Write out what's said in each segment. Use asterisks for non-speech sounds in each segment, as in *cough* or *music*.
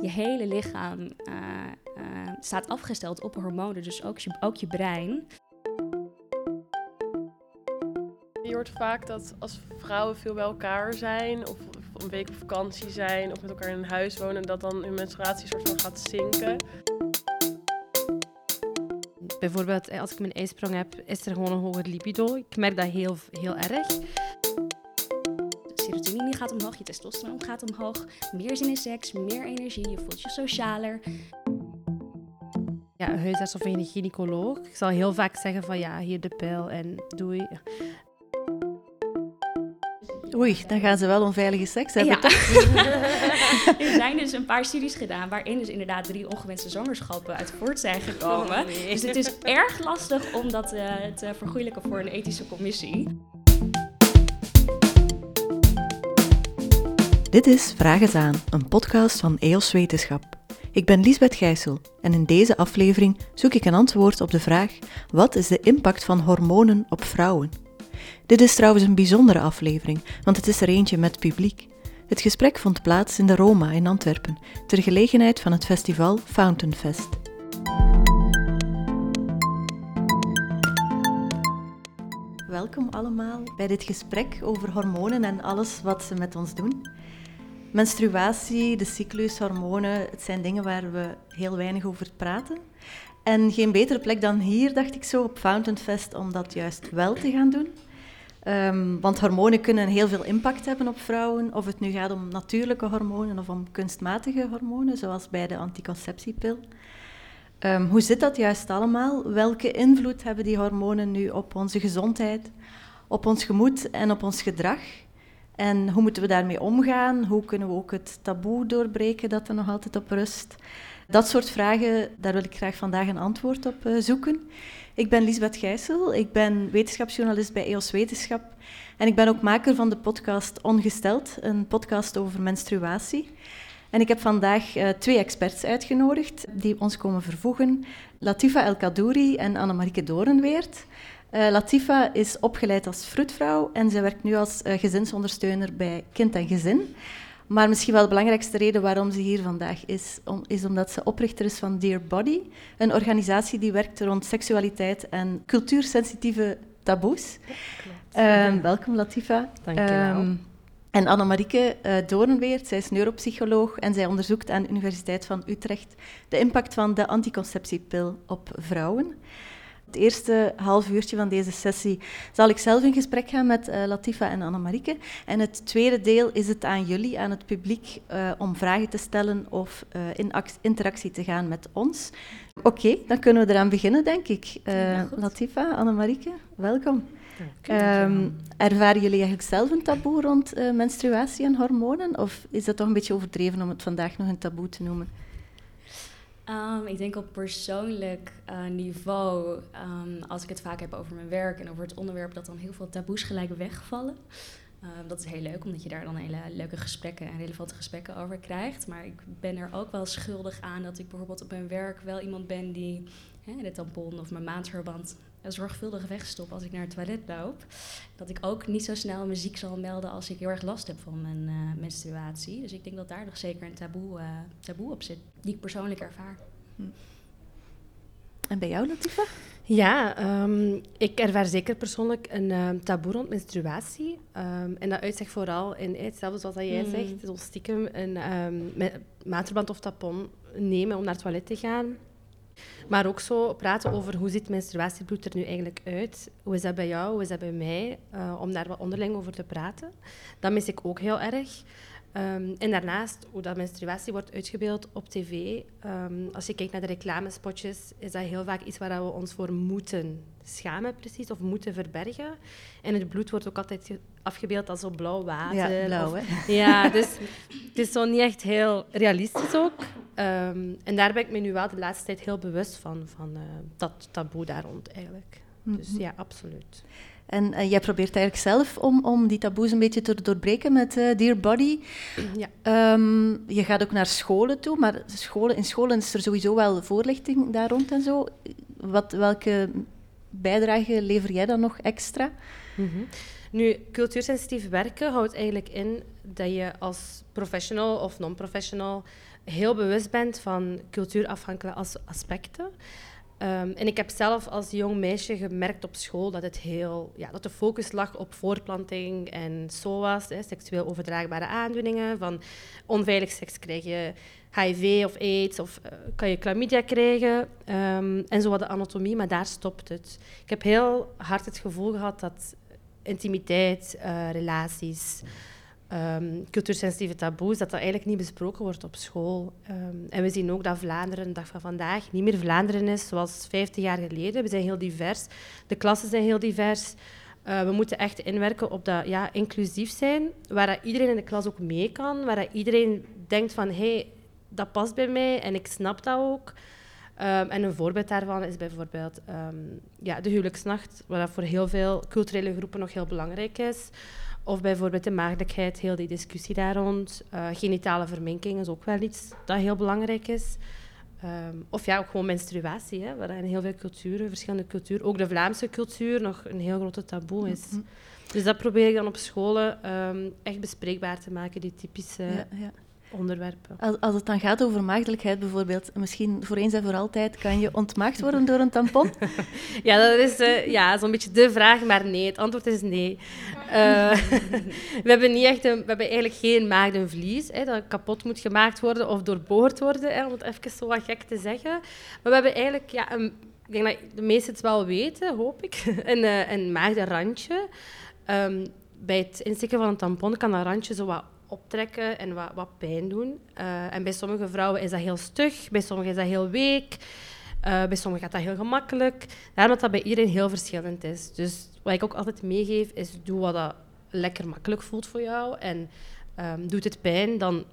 Je hele lichaam eh, eh, staat afgesteld op hormonen, dus ook je, ook je brein. Je hoort vaak dat als vrouwen veel bij elkaar zijn, of een week op vakantie zijn, of met elkaar in een huis wonen, dat dan hun menstruatie soort van gaat zinken. Bijvoorbeeld, eh, als ik mijn ijsprong heb, is er gewoon een hoger libido. Ik merk dat heel, heel erg. Gaat omhoog, je testosteron gaat omhoog. Meer zin in seks, meer energie, je voelt je socialer. Ja, een huisarts of een gynaecoloog. Ik zal heel vaak zeggen van ja, hier de pil en doei. Oei, dan gaan ze wel onveilige seks hebben. Ja. *laughs* er zijn dus een paar studies gedaan waarin dus inderdaad drie ongewenste zwangerschappen uit voort zijn gekomen. Oh, nee. Dus het is erg lastig om dat eh, te vergoeilijken voor een ethische commissie. Dit is Vraag eens aan, een podcast van EOS Wetenschap. Ik ben Liesbeth Gijssel en in deze aflevering zoek ik een antwoord op de vraag: wat is de impact van hormonen op vrouwen? Dit is trouwens een bijzondere aflevering, want het is er eentje met publiek. Het gesprek vond plaats in de Roma in Antwerpen, ter gelegenheid van het festival Fountain Fest. Welkom allemaal bij dit gesprek over hormonen en alles wat ze met ons doen. Menstruatie, de cyclus, hormonen, het zijn dingen waar we heel weinig over praten. En geen betere plek dan hier, dacht ik zo, op Fountain Fest, om dat juist wel te gaan doen. Ehm, want hormonen kunnen heel veel impact hebben op vrouwen, of het nu gaat om natuurlijke hormonen of om kunstmatige hormonen, zoals bij de anticonceptiepil. Ehm, hoe zit dat juist allemaal? Welke invloed hebben die hormonen nu op onze gezondheid, op ons gemoed en op ons gedrag? En hoe moeten we daarmee omgaan? Hoe kunnen we ook het taboe doorbreken dat er nog altijd op rust? Dat soort vragen, daar wil ik graag vandaag een antwoord op uh, zoeken. Ik ben Lisbeth Gijssel, ik ben wetenschapsjournalist bij EOS Wetenschap en ik ben ook maker van de podcast Ongesteld, een podcast over menstruatie. En ik heb vandaag uh, twee experts uitgenodigd die ons komen vervoegen. Latifa El Kadouri en Annemarieke Dorenweert. Uh, Latifa is opgeleid als vroedvrouw en zij werkt nu als uh, gezinsondersteuner bij Kind en Gezin. Maar misschien wel de belangrijkste reden waarom ze hier vandaag is, om, is omdat ze oprichter is van Dear Body, een organisatie die werkt rond seksualiteit en cultuursensitieve taboes. Um, welkom Latifa. Dank je wel. Um, en Annemarieke uh, Doornweert, zij is neuropsycholoog en zij onderzoekt aan de Universiteit van Utrecht de impact van de anticonceptiepil op vrouwen. Het eerste half uurtje van deze sessie zal ik zelf in gesprek gaan met uh, Latifa en Annemarieke. En het tweede deel is het aan jullie, aan het publiek, uh, om vragen te stellen of uh, in interactie te gaan met ons. Oké, okay, dan kunnen we eraan beginnen, denk ik. Ja, Latifa, Annemarieke, welkom. Um, ervaren jullie eigenlijk zelf een taboe rond menstruatie en hormonen? Of is dat toch een beetje overdreven om het vandaag nog een taboe te noemen? Um, ik denk op persoonlijk uh, niveau, um, als ik het vaak heb over mijn werk en over het onderwerp, dat dan heel veel taboes gelijk wegvallen. Um, dat is heel leuk, omdat je daar dan hele leuke gesprekken en relevante gesprekken over krijgt. Maar ik ben er ook wel schuldig aan dat ik bijvoorbeeld op mijn werk wel iemand ben die hè, de tampon of mijn maandverband zorgvuldig wegstop als ik naar het toilet loop. Dat ik ook niet zo snel muziek zal melden als ik heel erg last heb van mijn uh, menstruatie. Dus ik denk dat daar nog zeker een taboe, uh, taboe op zit, die ik persoonlijk ervaar. Hm. En bij jou, Latifa? Ja, um, ik ervaar zeker persoonlijk een um, taboe rond menstruatie. Um, en dat uitzicht vooral in hetzelfde zoals dat jij mm. zegt, zo stiekem een maatverband of tampon nemen om naar het toilet te gaan. Maar ook zo praten over hoe ziet menstruatiebloed er nu eigenlijk uit? Hoe is dat bij jou? Hoe is dat bij mij? Uh, om daar wat onderling over te praten. Dat mis ik ook heel erg. Um, en daarnaast, hoe dat menstruatie wordt uitgebeeld op tv. Um, als je kijkt naar de reclamespotjes, is dat heel vaak iets waar we ons voor moeten schamen, precies, of moeten verbergen. En het bloed wordt ook altijd afgebeeld als zo blauw water. Ja, blauw, of, hè? *laughs* Ja, dus het is zo niet echt heel realistisch ook. Um, en daar ben ik me nu wel de laatste tijd heel bewust van, van uh, dat taboe daar rond eigenlijk. Mm -hmm. Dus ja, absoluut. En uh, jij probeert eigenlijk zelf om, om die taboes een beetje te doorbreken met uh, Dear Body. Ja. Um, je gaat ook naar scholen toe, maar scholen, in scholen is er sowieso wel voorlichting daar rond en zo. Wat, welke bijdrage lever jij dan nog extra? Mm -hmm. Nu, cultuursensitief werken houdt eigenlijk in dat je als professional of non-professional heel bewust bent van cultuurafhankelijke aspecten. Ehm, en ik heb zelf als jong meisje gemerkt op school dat, het heel, ja, dat de focus lag op voortplanting en SOA's, hè, seksueel overdraagbare aandoeningen. Van onveilig seks krijg je HIV of AIDS of uh, kan je chlamydia krijgen. Um, en zo wat de anatomie, maar daar stopt het. Ik heb heel hard het gevoel gehad dat intimiteit, uh, relaties, um, cultuursensitieve taboes, dat dat eigenlijk niet besproken wordt op school. Um, en we zien ook dat Vlaanderen, de dag van vandaag, niet meer Vlaanderen is zoals 50 jaar geleden. We zijn heel divers. De klassen zijn heel divers. Uh, we moeten echt inwerken op dat ja, inclusief zijn, waar dat iedereen in de klas ook mee kan, waar dat iedereen denkt van, hé, hey, dat past bij mij en ik snap dat ook. Um, en een voorbeeld daarvan is bijvoorbeeld ja, de huwelijksnacht, wat voor heel veel culturele groepen nog heel belangrijk is. Of bijvoorbeeld de maagdelijkheid, heel die discussie daar rond. Uh, genitale verminking is ook wel iets dat heel belangrijk is. Um, of ja, ook gewoon menstruatie, hè, waar in heel veel culturen, verschillende culturen, ook de Vlaamse cultuur, nog een heel grote taboe is. Mm-hmm. Dus dat probeer ik dan op scholen um, echt bespreekbaar te maken, die typische ja, ja onderwerpen. Als, als het dan gaat over maagdelijkheid bijvoorbeeld, misschien voor eens en voor altijd, kan je ontmaagd worden door een tampon? *laughs* ja, dat is uh, ja, zo'n beetje de vraag, maar nee. Het antwoord is nee. Uh, *laughs* we hebben niet echt een, we hebben eigenlijk geen maagdenvlies, hè, dat kapot moet gemaakt worden of doorboord worden, hè, om het even zo wat gek te zeggen. Maar we hebben eigenlijk, ja, een, ik denk dat de meesten het wel weten, hoop ik, *laughs* een, uh, een maagdenrandje. Um, bij het insteken van een tampon kan dat randje zo wat optrekken en wat, wat pijn doen. Uh, en bij sommige vrouwen is dat heel stug, bij sommigen is dat heel week, uh, bij sommigen gaat dat heel gemakkelijk. Daarom dat dat bij iedereen heel verschillend is. Dus wat ik ook altijd meegeef, is doe wat dat lekker makkelijk voelt voor jou. En um, doet het pijn, dan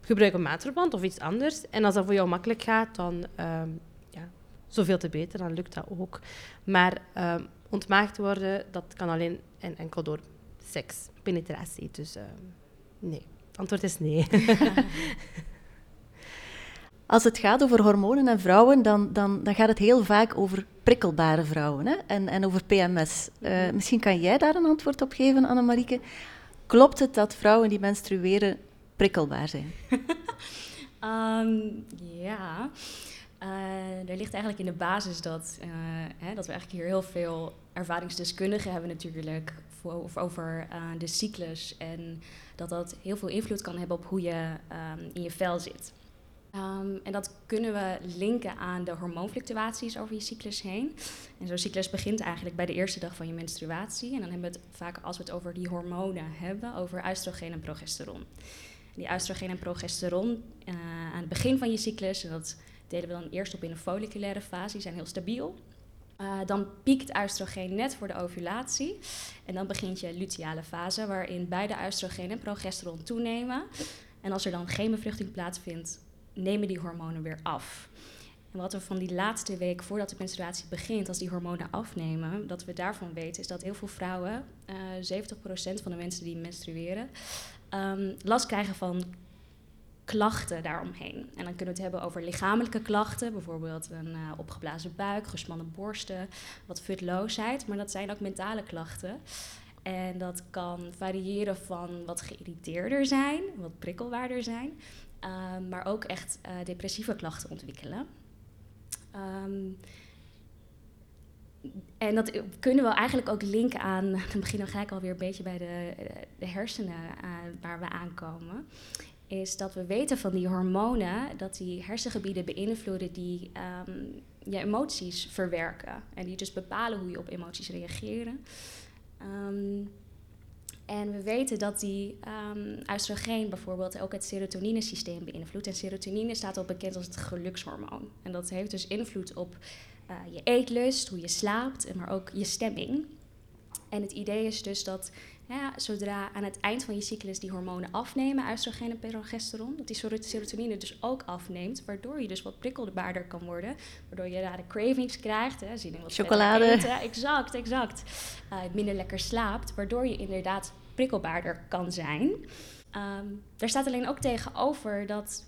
gebruik een maatverband of iets anders. En als dat voor jou makkelijk gaat, dan um, ja, zoveel te beter, dan lukt dat ook. Maar um, ontmaagd worden, dat kan alleen en enkel door seks, penetratie. Dus... Nee, het antwoord is nee. *laughs* Als het gaat over hormonen en vrouwen, dan, dan, dan gaat het heel vaak over prikkelbare vrouwen hè? En, en over PMS. Uh, eh, misschien kan jij daar een antwoord op geven, Annemarieke. Klopt het dat vrouwen die menstrueren prikkelbaar zijn? um, *laughs* ja, uh, er ligt eigenlijk in de basis dat, uh, hè, dat we eigenlijk hier heel veel ervaringsdeskundigen hebben natuurlijk voor, over de cyclus en dat dat heel veel invloed kan hebben op hoe je um, in je vel zit. Um, en dat kunnen we linken aan de hormoonfluctuaties over je cyclus heen. En zo'n cyclus begint eigenlijk bij de eerste dag van je menstruatie. En dan hebben we het vaak, als we het over die hormonen hebben, over oestrogeen en progesteron. Die oestrogeen en progesteron uh, aan het begin van je cyclus, en dat delen we dan eerst op in de folliculaire fase, die zijn heel stabiel. Uh, dan piekt oestrogeen net voor de ovulatie. En dan begint je luteale fase, waarin beide oestrogeen en progesteron toenemen. En als er dan geen bevruchting plaatsvindt, nemen die hormonen weer af. En wat we van die laatste week voordat de menstruatie begint, als die hormonen afnemen, dat we daarvan weten, is dat heel veel vrouwen, uh, eh, 70% van de mensen die menstrueren, um, last krijgen van klachten daaromheen. En dan kunnen we het hebben over lichamelijke klachten, bijvoorbeeld een uh, opgeblazen buik, gespannen borsten, wat futloosheid. Maar dat zijn ook mentale klachten. En dat kan variëren van wat geïrriteerder zijn, wat prikkelwaarder zijn, uh, maar ook echt uh, depressieve klachten ontwikkelen. Um, en dat kunnen we eigenlijk ook linken aan, *laughs* dan beginnen we gelijk alweer een beetje bij de, de hersenen waar we aankomen is dat we weten van die hormonen dat die hersengebieden beïnvloeden die um, je emoties verwerken. En die dus bepalen hoe je op emoties reageren. Um, en we weten dat die um, oestrogeen bijvoorbeeld ook het serotoninesysteem beïnvloedt. En serotonine staat al bekend als het gelukshormoon. En dat heeft dus invloed op uh, je eetlust, hoe je slaapt, maar ook je stemming. En het idee is dus dat ja, zodra aan het eind van je cyclus die hormonen afnemen, oestrogeen en progesteron, dat die serotonine dus ook afneemt, waardoor je dus wat prikkelbaarder kan worden, waardoor je daar de cravings krijgt, hè, zin in wat chocolade, eten, exact, exact, uh, minder lekker slaapt, waardoor je inderdaad prikkelbaarder kan zijn. Um, daar staat alleen ook tegenover dat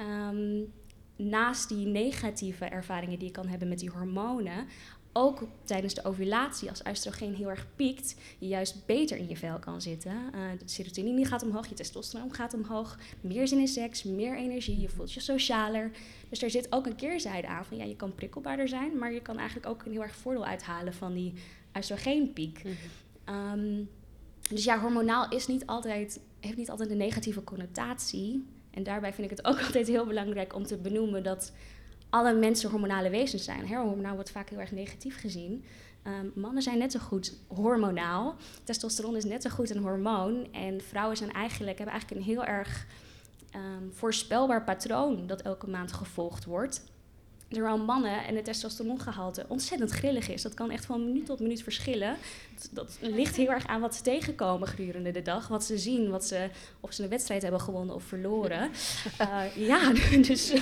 um, naast die negatieve ervaringen die je kan hebben met die hormonen, ook tijdens de ovulatie, als oestrogeen heel erg piekt, je juist beter in je vel kan zitten. Uh, de serotonine gaat omhoog, je testosteron gaat omhoog, meer zin in seks, meer energie, je voelt je socialer. Dus er zit ook een keerzijde aan van ja, je kan prikkelbaarder zijn, maar je kan eigenlijk ook een heel erg voordeel uithalen van die oestrogeenpiek. Mm dus ja, hormonaal is niet altijd, heeft niet altijd een negatieve connotatie. En daarbij vind ik het ook *laughs* altijd heel belangrijk om te benoemen dat alle mensen hormonale wezens zijn. Hormonaal wordt vaak heel erg negatief gezien. Ehm, mannen zijn net zo goed hormonaal. Testosteron is net zo goed een hormoon. En vrouwen zijn eigenlijk, hebben eigenlijk een heel erg ehm, voorspelbaar patroon dat elke maand gevolgd wordt. Terwijl mannen en het testosterongehalte ontzettend grillig is. Dat kan echt van minuut tot minuut verschillen. Dat, dat, ligt heel erg aan wat ze tegenkomen gedurende de dag. Wat ze zien, wat ze, of ze een wedstrijd hebben gewonnen of verloren. Uh, *laughs* ja, *laughs* dus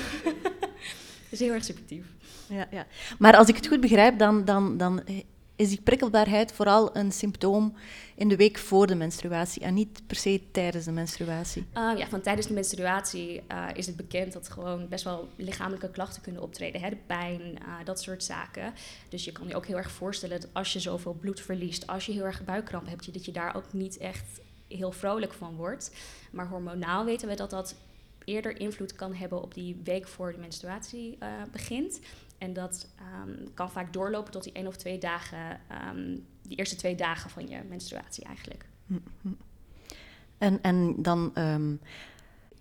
is *laughs* heel erg subjectief. Ja, ja. Maar als ik het goed begrijp, dan, dan, dan is die prikkelbaarheid vooral een symptoom in de week voor de menstruatie en niet per se tijdens de menstruatie? Uh, ja, van tijdens de menstruatie uh, is het bekend dat gewoon best wel lichamelijke klachten kunnen optreden. Hè? De pijn, uh, dat soort zaken. Dus je kan je ook heel erg voorstellen dat als je zoveel bloed verliest, als je heel erg buikkramp hebt, dat je daar ook niet echt heel vrolijk van wordt. Maar hormonaal weten we dat dat eerder invloed kan hebben op die week voor de menstruatie begint. En dat um, kan vaak doorlopen tot die één of twee dagen, um, die eerste twee dagen van je menstruatie eigenlijk. Mm-hmm. En, en dan, um,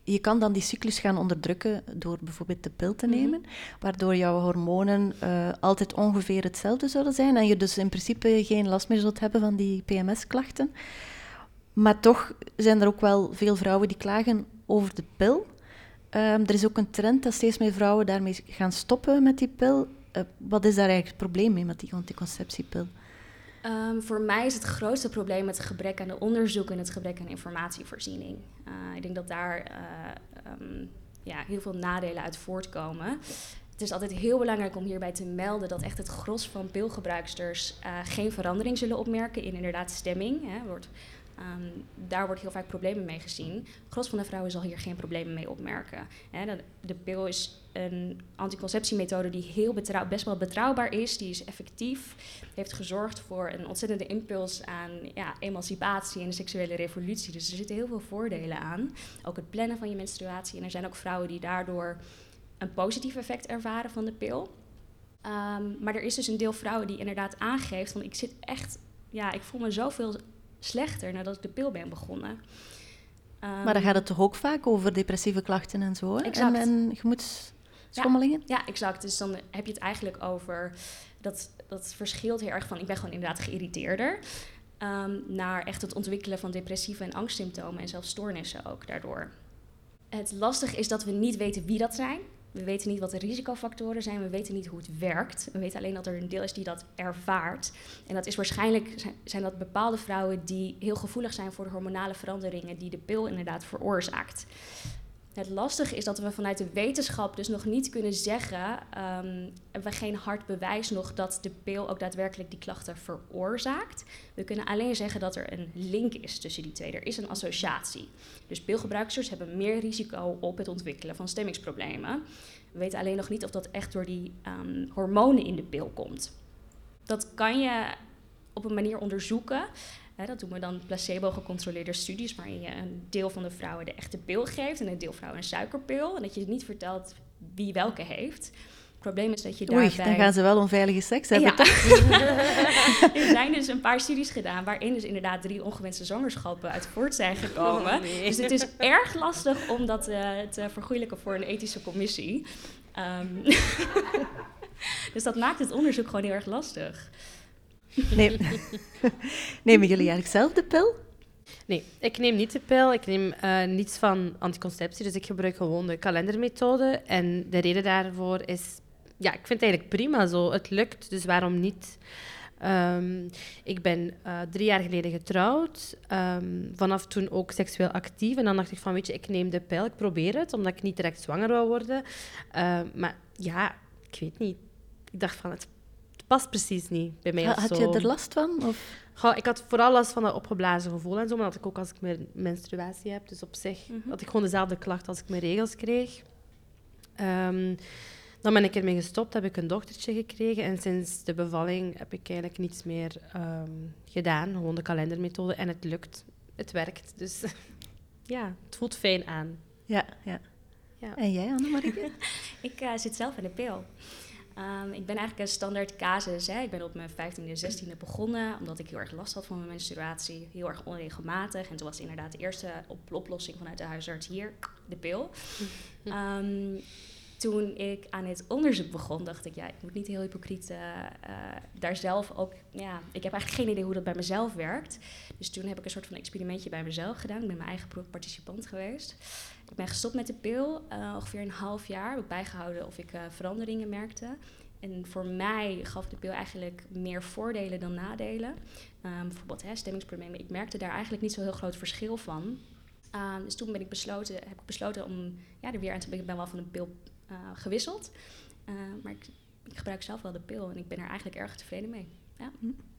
je kan dan die cyclus gaan onderdrukken door bijvoorbeeld de pil te nemen, mm-hmm. waardoor jouw hormonen uh, altijd ongeveer hetzelfde zullen zijn en je dus in principe geen last meer zult hebben van die PMS-klachten. Maar toch zijn er ook wel veel vrouwen die klagen over de pil. Um, er is ook een trend dat steeds meer vrouwen daarmee gaan stoppen met die pil. Uh, wat is daar eigenlijk het probleem mee met die anticonceptiepil? Um, voor mij is het grootste probleem het gebrek aan de onderzoek en het gebrek aan informatievoorziening. Uh, ik denk dat daar uh, um, ja, heel veel nadelen uit voortkomen. Het is altijd heel belangrijk om hierbij te melden dat echt het gros van pilgebruiksters geen verandering zullen opmerken in inderdaad stemming. Hè, wordt Um, daar wordt heel vaak problemen mee gezien. Gros van de vrouwen zal hier geen problemen mee opmerken. de, de, pil is een anticonceptiemethode die heel best wel betrouwbaar is. Die is effectief. Heeft gezorgd voor een ontzettende impuls aan ja, emancipatie en de seksuele revolutie. Dus er zitten heel veel voordelen aan. Ook het plannen van je menstruatie. En er zijn ook vrouwen die daardoor een positief effect ervaren van de pil. Um, maar er is dus een deel vrouwen die inderdaad aangeeft van ik zit echt, ja, ik voel me zoveel slechter nadat ik de pil ben begonnen. maar dan gaat het toch ook vaak over depressieve klachten en zo, hè? Exact. En, en gemoedsschommelingen? Ja, ja, exact. Dus dan heb je het eigenlijk over... Dat, dat verschilt heel erg van... Ik ben gewoon inderdaad geïrriteerder... Um, naar echt het ontwikkelen van depressieve en angstsymptomen... en zelfs stoornissen ook daardoor. Het lastige is dat we niet weten wie dat zijn. We weten niet wat de risicofactoren zijn, we weten niet hoe het werkt. We weten alleen dat er een deel is die dat ervaart. En dat is waarschijnlijk zijn dat bepaalde vrouwen die heel gevoelig zijn voor de hormonale veranderingen die de pil inderdaad veroorzaakt. Het lastige is dat we vanuit de wetenschap dus nog niet kunnen zeggen, um, we geen hard bewijs nog dat de pil ook daadwerkelijk die klachten veroorzaakt. We kunnen alleen zeggen dat er een link is tussen die twee. Er is een associatie. Dus pilgebruikers hebben meer risico op het ontwikkelen van stemmingsproblemen. We weten alleen nog niet of dat echt door die um, hormonen in de pil komt. Dat kan je op een manier onderzoeken dat doen we dan placebo-gecontroleerde studies, waarin je een deel van de vrouwen de echte pil geeft en een deel vrouwen een suikerpil. En dat je niet vertelt wie welke heeft. Het probleem is dat je daarbij... Oei, dan gaan ze wel onveilige seks hebben, ja. *laughs* er zijn dus een paar studies gedaan waarin dus inderdaad drie ongewenste zwangerschappen uit voort zijn gekomen. Oh, nee. Dus het is erg lastig om dat uh, te vergoeilijken voor een ethische commissie. Um, *laughs* dus dat maakt het onderzoek gewoon heel erg lastig. Neem, *laughs* nemen jullie eigenlijk zelf de pil? Nee, ik neem niet de pil. Ik neem uh, niets van anticonceptie. Dus ik gebruik gewoon de kalendermethode. En de reden daarvoor is... Ja, ik vind het eigenlijk prima zo. Het lukt, dus waarom niet? Um, ik ben uh, drie jaar geleden getrouwd. Um, vanaf toen ook seksueel actief. En dan dacht ik van, weet je, ik neem de pil. Ik probeer het, omdat ik niet direct zwanger wou worden. Uh, maar ja, ik weet niet. Ik dacht van, het past precies niet bij mij. Ha, had je er last van? Of? Goh, ik had vooral last van dat opgeblazen gevoel en zo, maar dat ik ook als ik mijn menstruatie heb. Dus op zich mm -hmm. had ik gewoon dezelfde klacht als ik mijn regels kreeg. Um, Dan ben ik ermee gestopt, heb ik een dochtertje gekregen. En sinds de bevalling heb ik eigenlijk niets meer ehm, gedaan. Gewoon de kalendermethode. En het lukt. Het werkt. Dus *laughs* ja, het voelt fijn aan. Ja, ja. Ja. En jij, Annemarie? *laughs* Ik uh, zit zelf in de pil. Um, ik ben eigenlijk een standaard casus. Hè. Ik ben op mijn 15e, 16e begonnen, omdat ik heel erg last had van mijn menstruatie. Heel erg onregelmatig. En toen was inderdaad de eerste op oplossing vanuit de huisarts hier, de pil. Um, *laughs* toen ik aan het onderzoek begon, dacht ik, ja, ik moet niet heel hypocriet uh, uh, daar zelf ook. Ja, ik heb eigenlijk geen idee hoe dat bij mezelf werkt. Dus toen heb ik een soort van experimentje bij mezelf gedaan. Ik ben mijn eigen participant geweest. Ik ben gestopt met de pil, uh, ongeveer een half jaar. Heb bijgehouden of ik veranderingen merkte. En voor mij gaf de pil eigenlijk meer voordelen dan nadelen. Um, bijvoorbeeld hè, stemmingsproblemen. Ik merkte daar eigenlijk niet zo heel groot verschil van. Uh, dus toen ben ik besloten, heb ik besloten om ja, er weer aan te beginnen. Ik ben wel van een pil uh, gewisseld. Uh, maar ik, ik, gebruik zelf wel de pil en ik ben er eigenlijk erg tevreden mee. Ja.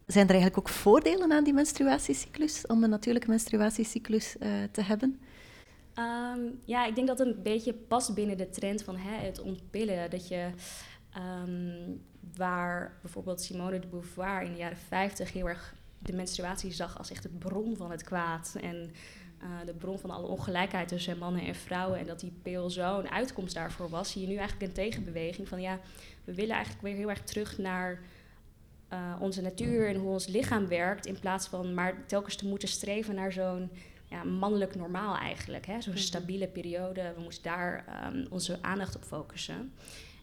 Zijn er eigenlijk ook voordelen aan die menstruatiecyclus, om een natuurlijke menstruatiecyclus te hebben? Um, ja, ik denk dat het een beetje past binnen de trend van hè, het ontpillen. Dat je, um, waar bijvoorbeeld Simone de Beauvoir in de jaren 50 heel erg de menstruatie zag als echt de bron van het kwaad. En uh, de bron van alle ongelijkheid tussen mannen en vrouwen. En dat die pil zo een uitkomst daarvoor was. Zie je nu eigenlijk een tegenbeweging van ja, we willen eigenlijk weer heel erg terug naar uh, onze natuur en hoe ons lichaam werkt. In plaats van maar telkens te moeten streven naar zo'n ja, mannelijk normaal eigenlijk. Zo'n mm -hmm. stabiele periode. We moeten daar um, onze aandacht op focussen.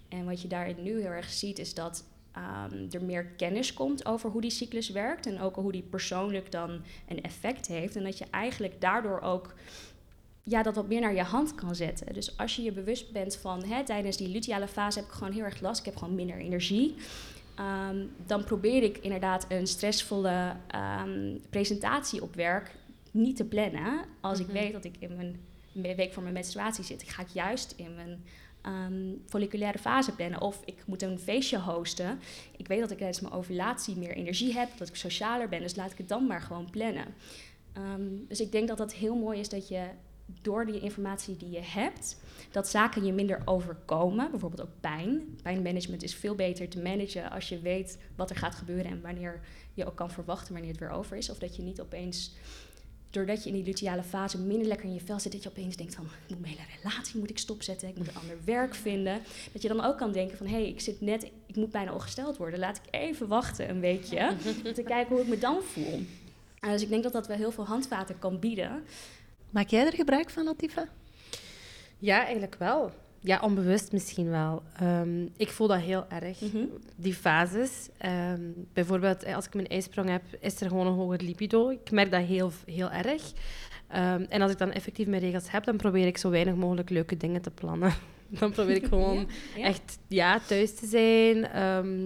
En wat je daarin nu heel erg ziet is dat um, er meer kennis komt over hoe die cyclus werkt en ook hoe die persoonlijk dan een effect heeft. En dat je eigenlijk daardoor ook ja, dat wat meer naar je hand kan zetten. Dus als je je bewust bent van hè, tijdens die luteale fase heb ik gewoon heel erg last, ik heb gewoon minder energie. Um, dan probeer ik inderdaad een stressvolle um, presentatie op werk niet te plannen. Als mm -hmm. ik weet dat ik in mijn week voor mijn menstruatie zit. Ik ga ik juist in mijn um, folliculaire fase plannen. Of ik moet een feestje hosten. Ik weet dat ik tijdens mijn ovulatie meer energie heb, dat ik socialer ben. Dus laat ik het dan maar gewoon plannen. Um, dus ik denk dat dat heel mooi is dat je door die informatie die je hebt, dat zaken je minder overkomen. Bijvoorbeeld ook pijn. Pijnmanagement is veel beter te managen als je weet wat er gaat gebeuren en wanneer je ook kan verwachten wanneer het weer over is. Of dat je niet opeens doordat je in die luteale fase minder lekker in je vel zit, dat je opeens denkt van, ik moet mijn hele relatie moet ik stopzetten, ik moet een ander werk vinden. Dat je dan ook kan denken van, hé, hey, ik zit net, ik moet bijna ongesteld worden, laat ik even wachten een weekje, *laughs* om te kijken hoe ik me dan voel. Uh, dus ik denk dat dat wel heel veel handvaten kan bieden. Maak jij er gebruik van, Latifa? Ja, eigenlijk wel. Ja, onbewust misschien wel. Um, ik voel dat heel erg, mm -hmm. die fases. Um, bijvoorbeeld, als ik mijn ijsprong heb, is er gewoon een hoger libido. Ik merk dat heel, heel erg. Um, en als ik dan effectief mijn regels heb, dan probeer ik zo weinig mogelijk leuke dingen te plannen. *laughs* Dan probeer ik gewoon ja, ja. echt ja, thuis te zijn.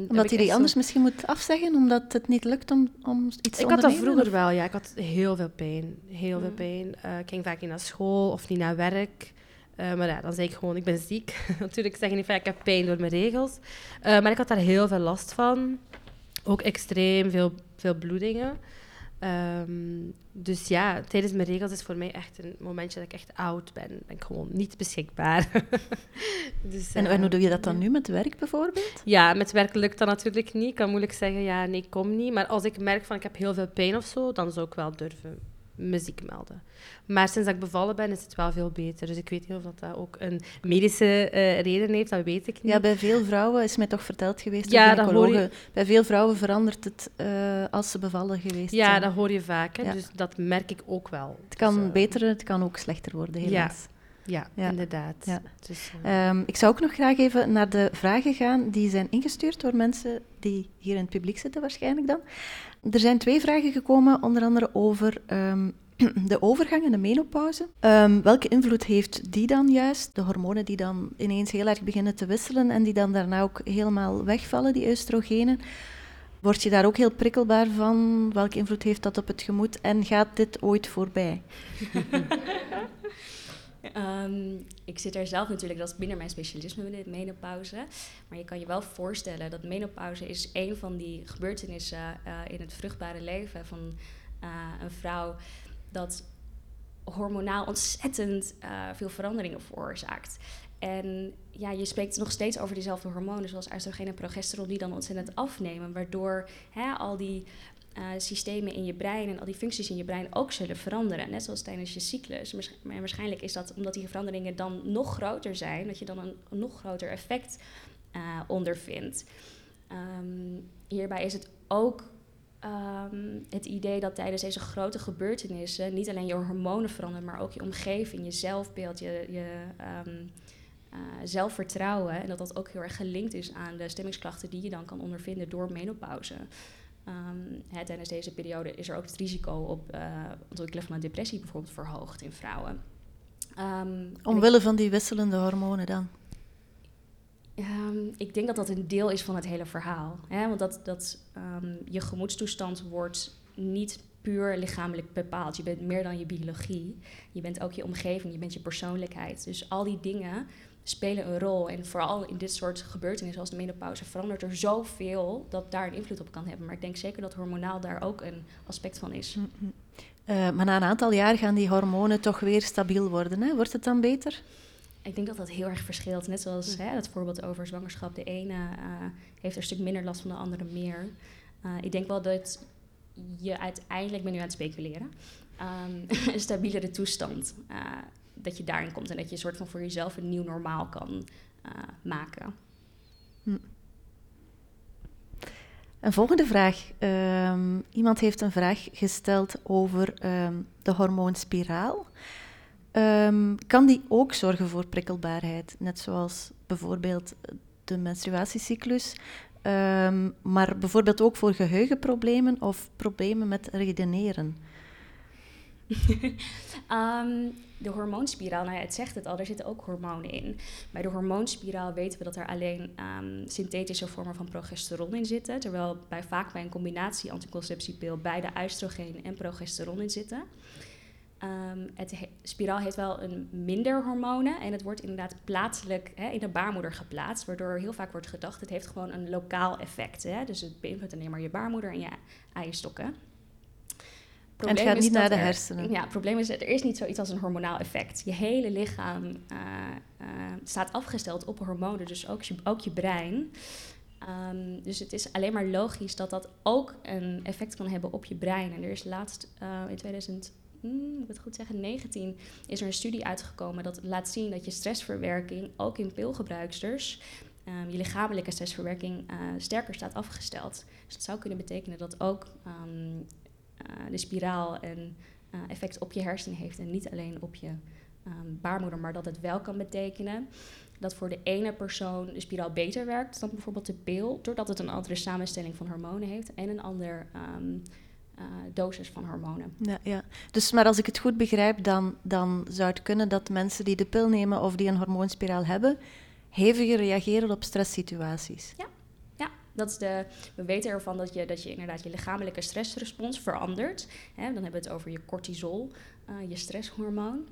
omdat je die anders zo... misschien moet afzeggen, omdat het niet lukt om, om iets te Ik had dat vroeger of? wel, ja. Ik had heel veel pijn. Heel mm. veel pijn. Uh, ik ging vaak niet naar school of niet naar werk. Uh, maar ja, dan zei ik gewoon, ik ben ziek. *laughs* Natuurlijk zeg je niet van, ik heb pijn door mijn regels. Uh, maar ik had daar heel veel last van. Ook extreem veel, veel bloedingen. Um, dus ja, tijdens mijn regels is voor mij echt een momentje dat ik echt oud ben. Ben ik gewoon niet beschikbaar. *laughs* dus, en, uh, en hoe doe je dat dan nu met werk bijvoorbeeld? Ja, met werk lukt dat natuurlijk niet. Ik kan moeilijk zeggen, ja, nee, kom niet. Maar als ik merk van, ik heb heel veel pijn of zo, dan zou ik wel durven muziek melden. Maar sinds dat ik bevallen ben, is het wel veel beter. Dus ik weet niet of dat ook een medische uh, reden heeft, dat weet ik niet. Ja, bij veel vrouwen is mij toch verteld geweest, ja, dat hoor je... bij veel vrouwen verandert het uh, als ze bevallen geweest ja, zijn. Ja, dat hoor je vaak. Hè? Ja. Dus dat merk ik ook wel. Het kan dus, beter, het kan ook slechter worden, helaas. Ja. Ja, inderdaad. Ja. Dus, uh... um, ik zou ook nog graag even naar de vragen gaan die zijn ingestuurd door mensen die hier in het publiek zitten waarschijnlijk dan. Er zijn twee vragen gekomen, onder andere over um, *clears throat* de overgang en de menopauze. Um, welke invloed heeft die dan juist? De hormonen die dan ineens heel erg beginnen te wisselen en die dan daarna ook helemaal wegvallen, die oestrogenen. Word je daar ook heel prikkelbaar van? Welke invloed heeft dat op het gemoed? En gaat dit ooit voorbij? *laughs* Um, ik zit er zelf natuurlijk, dat is binnen mijn specialisme menopauze. Maar je kan je wel voorstellen dat menopauze is een van die gebeurtenissen uh, in het vruchtbare leven van uh, een vrouw. Dat hormonaal ontzettend veel veranderingen veroorzaakt. En ja, je spreekt nog steeds over diezelfde hormonen, zoals oestrogeen en progesteron, die dan ontzettend afnemen. Waardoor hè, al die uh, systemen in je brein en al die functies in je brein ook zullen veranderen. Net zoals tijdens je cyclus. Maar waarschijnlijk is dat omdat die veranderingen dan nog groter zijn, dat je dan een, nog groter effect uh, ondervindt. Um, hierbij is het ook um, het idee dat tijdens deze grote gebeurtenissen niet alleen je hormonen veranderen, maar ook je omgeving, je zelfbeeld, je, je um, uh, zelfvertrouwen. En dat dat ook heel erg gelinkt is aan de stemmingsklachten die je dan kan ondervinden door menopauze. Um, hè, tijdens deze periode is er ook het risico op uh, ontwikkelen van een depressie bijvoorbeeld verhoogd in vrouwen. Um, Omwille van die wisselende hormonen dan? Um, ik denk dat dat een deel is van het hele verhaal. Hè? Want dat, dat je gemoedstoestand wordt niet puur lichamelijk bepaald. Je bent meer dan je biologie. Je bent ook je omgeving, je bent je persoonlijkheid. Dus al die dingen spelen een rol. En vooral in dit soort gebeurtenissen als de menopauze verandert er zoveel dat daar een invloed op kan hebben. Maar ik denk zeker dat hormonaal daar ook een aspect van is. Mm -hmm. uh, maar na een aantal jaar gaan die hormonen toch weer stabiel worden. Hè? Wordt het dan beter? Ik denk dat dat heel erg verschilt. Net zoals hè, het voorbeeld over zwangerschap. De ene uh, heeft er een stuk minder last van de andere meer. Uh, ik denk wel dat je uiteindelijk, ben nu aan het speculeren, um, *laughs* een stabielere toestand dat je daarin komt en dat je een soort van voor jezelf een nieuw normaal kan uh, maken. Hm. Een volgende vraag. Um, iemand heeft een vraag gesteld over um, de hormoonspiraal. Um, kan die ook zorgen voor prikkelbaarheid, net zoals bijvoorbeeld de menstruatiecyclus, maar bijvoorbeeld ook voor geheugenproblemen of problemen met redeneren? Um, *laughs* de hormoonspiraal, nou ja, het zegt het al, er zitten ook hormonen in. Bij de hormoonspiraal weten we dat er alleen um, synthetische vormen van progesteron in zitten, terwijl bij, vaak bij een combinatie anticonceptiepil beide oestrogeen en progesteron in zitten. Um, het he spiraal heeft wel een minder hormonen en het wordt inderdaad plaatselijk hè, in de baarmoeder geplaatst, waardoor heel vaak wordt gedacht het heeft gewoon een lokaal effect. Hè? Dus het beïnvloedt alleen maar je baarmoeder en je eierstokken en het gaat niet naar de hersenen. ja, het probleem is, er is niet zoiets als een hormonaal effect. Je hele lichaam uh, uh, staat afgesteld op hormonen, dus ook je, ook je brein. Um, dus het is alleen maar logisch dat dat ook een effect kan hebben op je brein. En er is laatst uh, in 2000, hmm, ik het goed zeggen, 19, is er een studie uitgekomen dat laat zien dat je stressverwerking, ook in pilgebruiksters, um, je lichamelijke stressverwerking sterker staat afgesteld. Dus dat zou kunnen betekenen dat ook um, uh, de spiraal een uh, effect op je hersenen heeft en niet alleen op je um, baarmoeder, maar dat het wel kan betekenen dat voor de ene persoon de spiraal beter werkt dan bijvoorbeeld de pil, doordat het een andere samenstelling van hormonen heeft en een ander um, uh, dosis van hormonen. Ja, ja, dus maar als ik het goed begrijp, dan, dan zou het kunnen dat mensen die de pil nemen of die een hormoonspiraal hebben, heviger reageren op stresssituaties. Ja, dat is de, we weten ervan dat je, dat je inderdaad je lichamelijke stressrespons verandert. Hè, dan hebben we het over je cortisol, uh, je stresshormoon.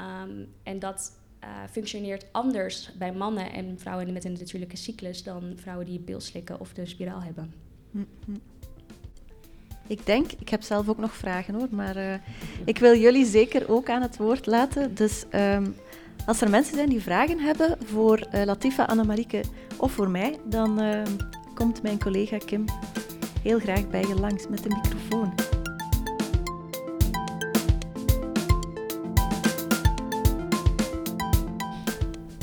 Um, en dat uh, functioneert anders bij mannen en vrouwen met een natuurlijke cyclus dan vrouwen die pil slikken of de spiraal hebben. Mm -hmm. Ik denk, ik heb zelf ook nog vragen hoor, maar uh, ik wil jullie zeker ook aan het woord laten. Dus um, als er mensen zijn die vragen hebben voor uh, Latifa, Annemarieke of voor mij, dan uh, komt mijn collega Kim heel graag bij je langs met de microfoon.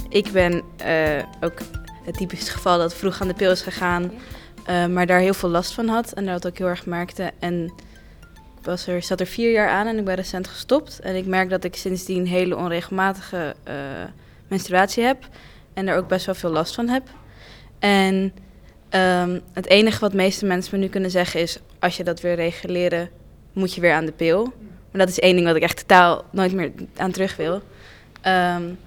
Ik ben uh, ook het typische geval dat vroeg aan de pil is gegaan, uh, maar daar heel veel last van had en dat ook heel erg merkte. En ik was er, zat er vier jaar aan en ik ben recent gestopt. En ik merk dat ik sindsdien hele onregelmatige uh, menstruatie heb en daar ook best wel veel last van heb. En Um, het enige wat meeste mensen me nu kunnen zeggen is: als je dat wil reguleren, moet je weer aan de pil. Maar dat is één ding wat ik echt totaal nooit meer aan terug wil. Um,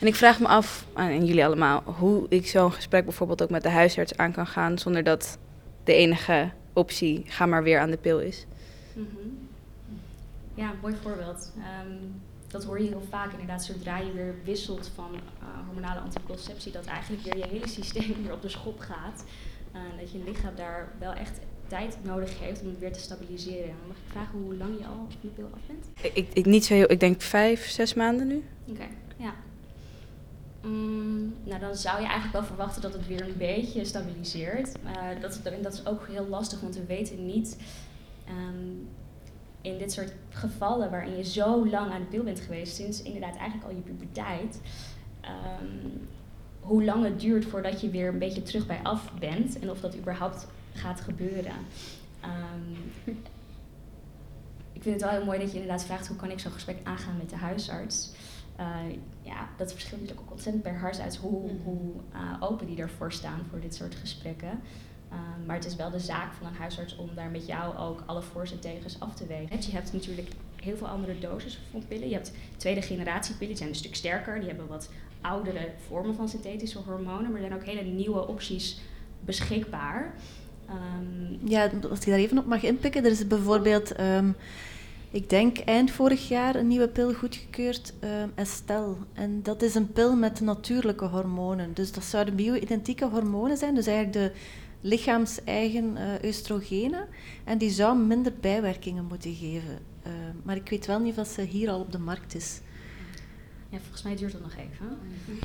en ik vraag me af, en jullie allemaal, hoe ik zo'n gesprek bijvoorbeeld ook met de huisarts aan kan gaan zonder dat de enige optie ga maar weer aan de pil is. -hmm. Ja, mooi voorbeeld. Um, dat hoor je heel vaak inderdaad, zodra je weer wisselt van uh, hormonale anticonceptie, dat eigenlijk weer je hele systeem *laughs* weer op de schop gaat. Uh, dat je lichaam daar wel echt tijd nodig heeft om het weer te stabiliseren. Mag ik vragen hoe lang je al van de pil af bent? Ik, ik niet zo heel, ik denk vijf, zes maanden nu. Oké, ja. Mm, nou, dan zou je eigenlijk wel verwachten dat het weer een beetje stabiliseert. Uh, dat, dat is ook heel lastig, want we weten niet um, in dit soort gevallen waarin je zo lang aan de pil bent geweest, sinds inderdaad eigenlijk al je puberteit, um, hoe lang het duurt voordat je weer een beetje terug bij af bent en of dat überhaupt gaat gebeuren. Um, ik vind het wel heel mooi dat je inderdaad vraagt hoe kan ik zo'n gesprek aangaan met de huisarts. Uh, ja, dat verschilt natuurlijk ook ontzettend per huisarts hoe, mhm. hoe uh, open die ervoor staan voor dit soort gesprekken. Um, maar het is wel de zaak van een huisarts om daar met jou ook alle voor's en tegens af te wegen. Je hebt natuurlijk heel veel andere doses van pillen. Je hebt tweede generatie pillen, die zijn een stuk sterker. Die hebben wat oudere vormen van synthetische hormonen. Maar er zijn ook hele nieuwe opties beschikbaar. Um, ja, als ik daar even op mag inpikken. Er is bijvoorbeeld, um, ik denk eind vorig jaar, een nieuwe pil goedgekeurd, um, Estelle. En dat is een pil met natuurlijke hormonen. Dus dat zouden bio-identieke hormonen zijn. Dus eigenlijk de lichaams-eigen uh, oestrogenen. En die zou minder bijwerkingen moeten geven. Uh, maar ik weet wel niet of ze hier al op de markt is. Ja, volgens mij duurt dat nog even.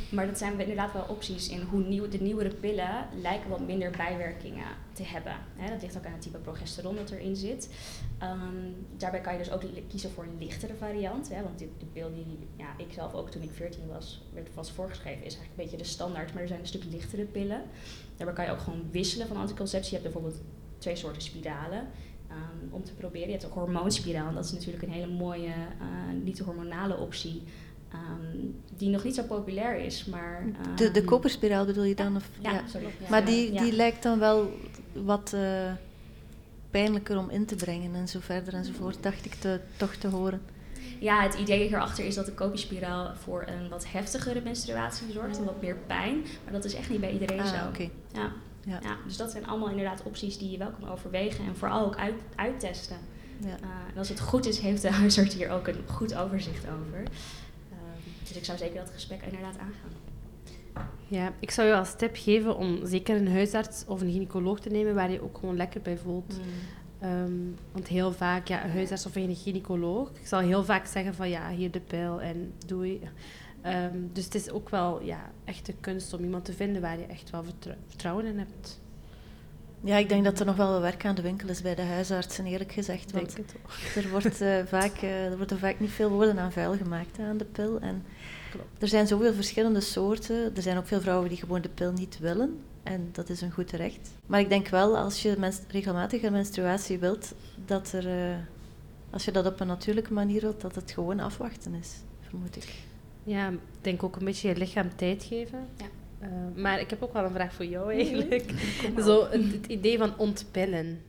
Maar dat zijn inderdaad wel opties in hoe nieuw, de nieuwere pillen lijken wat minder bijwerkingen te hebben. dat ligt ook aan het type progesteron dat erin zit. Um, daarbij kan je dus ook kiezen voor een lichtere variant. Hè, want de, de pil die ja, ik zelf ook toen ik 14 was, werd vast voorgeschreven, is eigenlijk een beetje de standaard. Maar er zijn een stuk lichtere pillen. Daarbij kan je ook gewoon wisselen van anticonceptie. Je hebt bijvoorbeeld twee soorten spiralen. Um, om te proberen. Je hebt ook hormoonspiraal. En dat is natuurlijk een hele mooie, uh, niet-hormonale optie. Um, die nog niet zo populair is. Maar, uh, de, de ehm, koperspiraal bedoel je dan? Of, ja, ja. Sorry, ja. Maar die, die lijkt dan wel wat uh, pijnlijker om in te brengen en zo verder enzovoort, dacht ik te, toch te horen. Ja, het idee hierachter is dat de koperspiraal voor een wat heftigere menstruatie zorgt en wat meer pijn. Maar dat is echt niet bij iedereen ah, zo. Okay. Ja. Ja. ja. dus dat zijn allemaal inderdaad opties die je wel kan overwegen en vooral ook uit, uittesten. Ja. Uh, en als het goed is, heeft de huisarts hier ook een goed overzicht over. Dus ik zou zeker dat gesprek inderdaad aangaan. Ja, ik zou je als tip geven om zeker een huisarts of een gynaecoloog te nemen waar je ook gewoon lekker bij voelt. Mm. Um, want heel vaak, ja, een huisarts of een gynaecoloog, ik zal heel vaak zeggen van ja, hier de pil en doei. Um, dus het is ook wel ja, echt de kunst om iemand te vinden waar je echt wel vertrouwen in hebt. Ja, ik denk dat er nog wel werk aan de winkel is bij de huisartsen, eerlijk gezegd. Want er, wordt, uh, *laughs* vaak, uh, er worden vaak niet veel woorden aan vuil gemaakt aan de pil. En er zijn zoveel verschillende soorten. Er zijn ook veel vrouwen die gewoon de pil niet willen. En dat is een goed recht. Maar ik denk wel, als je regelmatige menstruatie wilt, dat er, uh, als je dat op een natuurlijke manier wilt, dat het gewoon afwachten is, vermoed ik. Ja, ik denk ook een beetje je lichaam tijd geven. Ja. Uh, maar ik heb ook wel een vraag voor jou eigenlijk. *laughs* Zo, het, het, idee van ontpillen.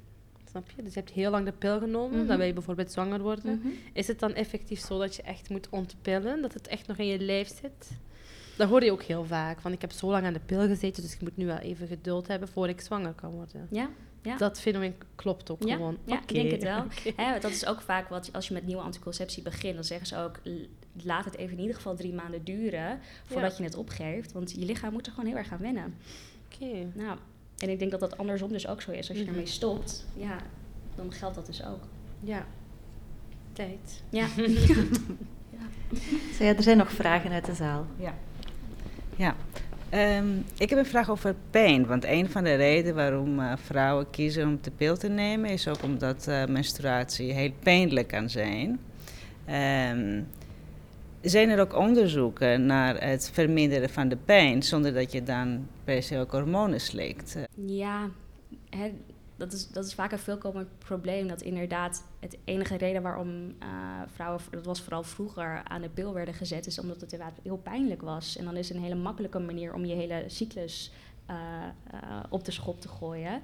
Snap je? Dus je hebt heel lang de pil genomen, mm -hmm. dan wil je bijvoorbeeld zwanger worden. Mm -hmm. Is het dan effectief zo dat je echt moet ontpillen, dat het echt nog in je lijf zit? Dat hoor je ook heel vaak. Van ik heb zo lang aan de pil gezeten, dus ik moet nu wel even geduld hebben voor ik zwanger kan worden. Ja, ja. Dat fenomeen klopt ook ja, gewoon. Ja, ik denk het wel. *laughs* Okay. dat is ook vaak wat als je met nieuwe anticonceptie begint, dan zeggen ze ook laat het even in ieder geval drie maanden duren voordat je het opgeeft. Want je lichaam moet er gewoon heel erg aan wennen. Oké. Nou, en ik denk dat dat andersom dus ook zo is. Als je mm ermee stopt, ja, dan geldt dat dus ook. Ja. Tijd. Ja. *laughs* *laughs* ja. Zo, ja, er zijn nog vragen uit de zaal. Ja. Ja, Um, ik heb een vraag over pijn. Want een van de redenen waarom uh, vrouwen kiezen om de pil te nemen is ook omdat uh, menstruatie heel pijnlijk kan zijn. Um, zijn er ook onderzoeken naar het verminderen van de pijn zonder dat je dan per se ook hormonen slikt? Ja, hè, dat is, dat is vaak een veelkomend probleem. Dat inderdaad het enige reden waarom uh, vrouwen, dat was vooral vroeger, aan de pil werden gezet, is omdat het inderdaad heel pijnlijk was. En dan is het een hele makkelijke manier om je hele cyclus uh, uh, op de schop te gooien.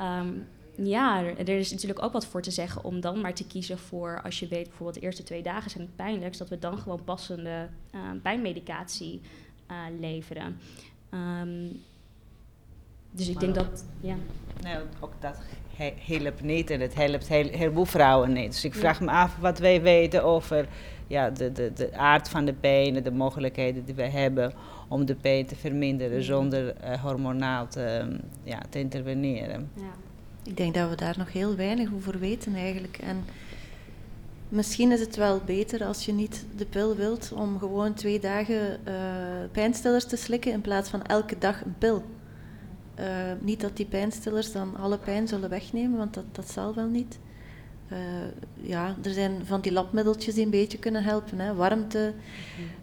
Um, ja, er is natuurlijk ook wat voor te zeggen om dan maar te kiezen voor, als je weet bijvoorbeeld de eerste twee dagen zijn het pijnlijkst, dat we dan gewoon passende pijnmedicatie leveren. Um, dus ik denk dat, ja. Nou, ook dat helpt niet en het helpt heel, heleboel vrouwen niet. Dus ik vraag me af wat wij weten over ja, de, de, de aard van de pijn, de mogelijkheden die we hebben om de pijn te verminderen zonder uh, hormonaal te, ja, te interveneren. Ja. Ik denk dat we daar nog heel weinig over weten eigenlijk. En misschien is het wel beter als je niet de pil wilt om gewoon twee dagen uh, pijnstillers te slikken in plaats van elke dag een pil. Uh, niet dat die pijnstillers dan alle pijn zullen wegnemen, want dat, dat zal wel niet. Uh, ja, er zijn van die labmiddeltjes die een beetje kunnen helpen. Hè. Warmte,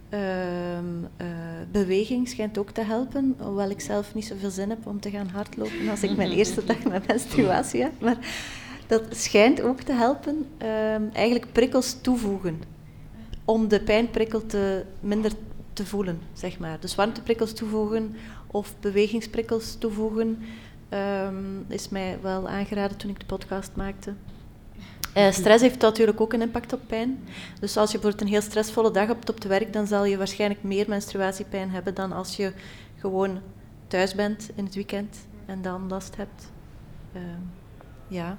uh, beweging schijnt ook te helpen. Hoewel ik zelf niet zoveel zin heb om te gaan hardlopen als ik mijn *laughs* eerste dag met menstruatie heb. Maar dat schijnt ook te helpen. Ehm, eigenlijk prikkels toevoegen. Om de pijnprikkel te, minder te voelen, zeg maar. Dus warmteprikkels toevoegen of bewegingsprikkels toevoegen. Um, is mij wel aangeraden toen ik de podcast maakte. Uh, stress heeft natuurlijk ook een impact op pijn. Dus als je bijvoorbeeld een heel stressvolle dag hebt op het werk, dan zal je waarschijnlijk meer menstruatiepijn hebben dan als je gewoon thuis bent in het weekend en dan last hebt. Uh, ja,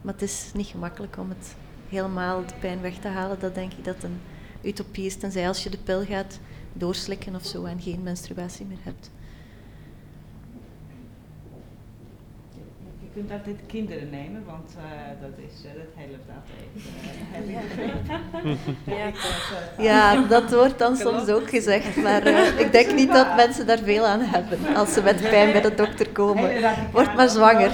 maar het is niet gemakkelijk om het helemaal de pijn weg te halen. Dat denk ik dat een utopie is, tenzij als je de pil gaat doorslikken of zo en geen menstruatie meer hebt. Kunt altijd kinderen nemen, want uh, dat, is, uh, dat helpt altijd. Uh, ja. dat wordt dan soms ook gezegd, maar ik denk niet dat mensen daar veel aan hebben als ze met pijn bij de dokter komen. Word maar zwanger.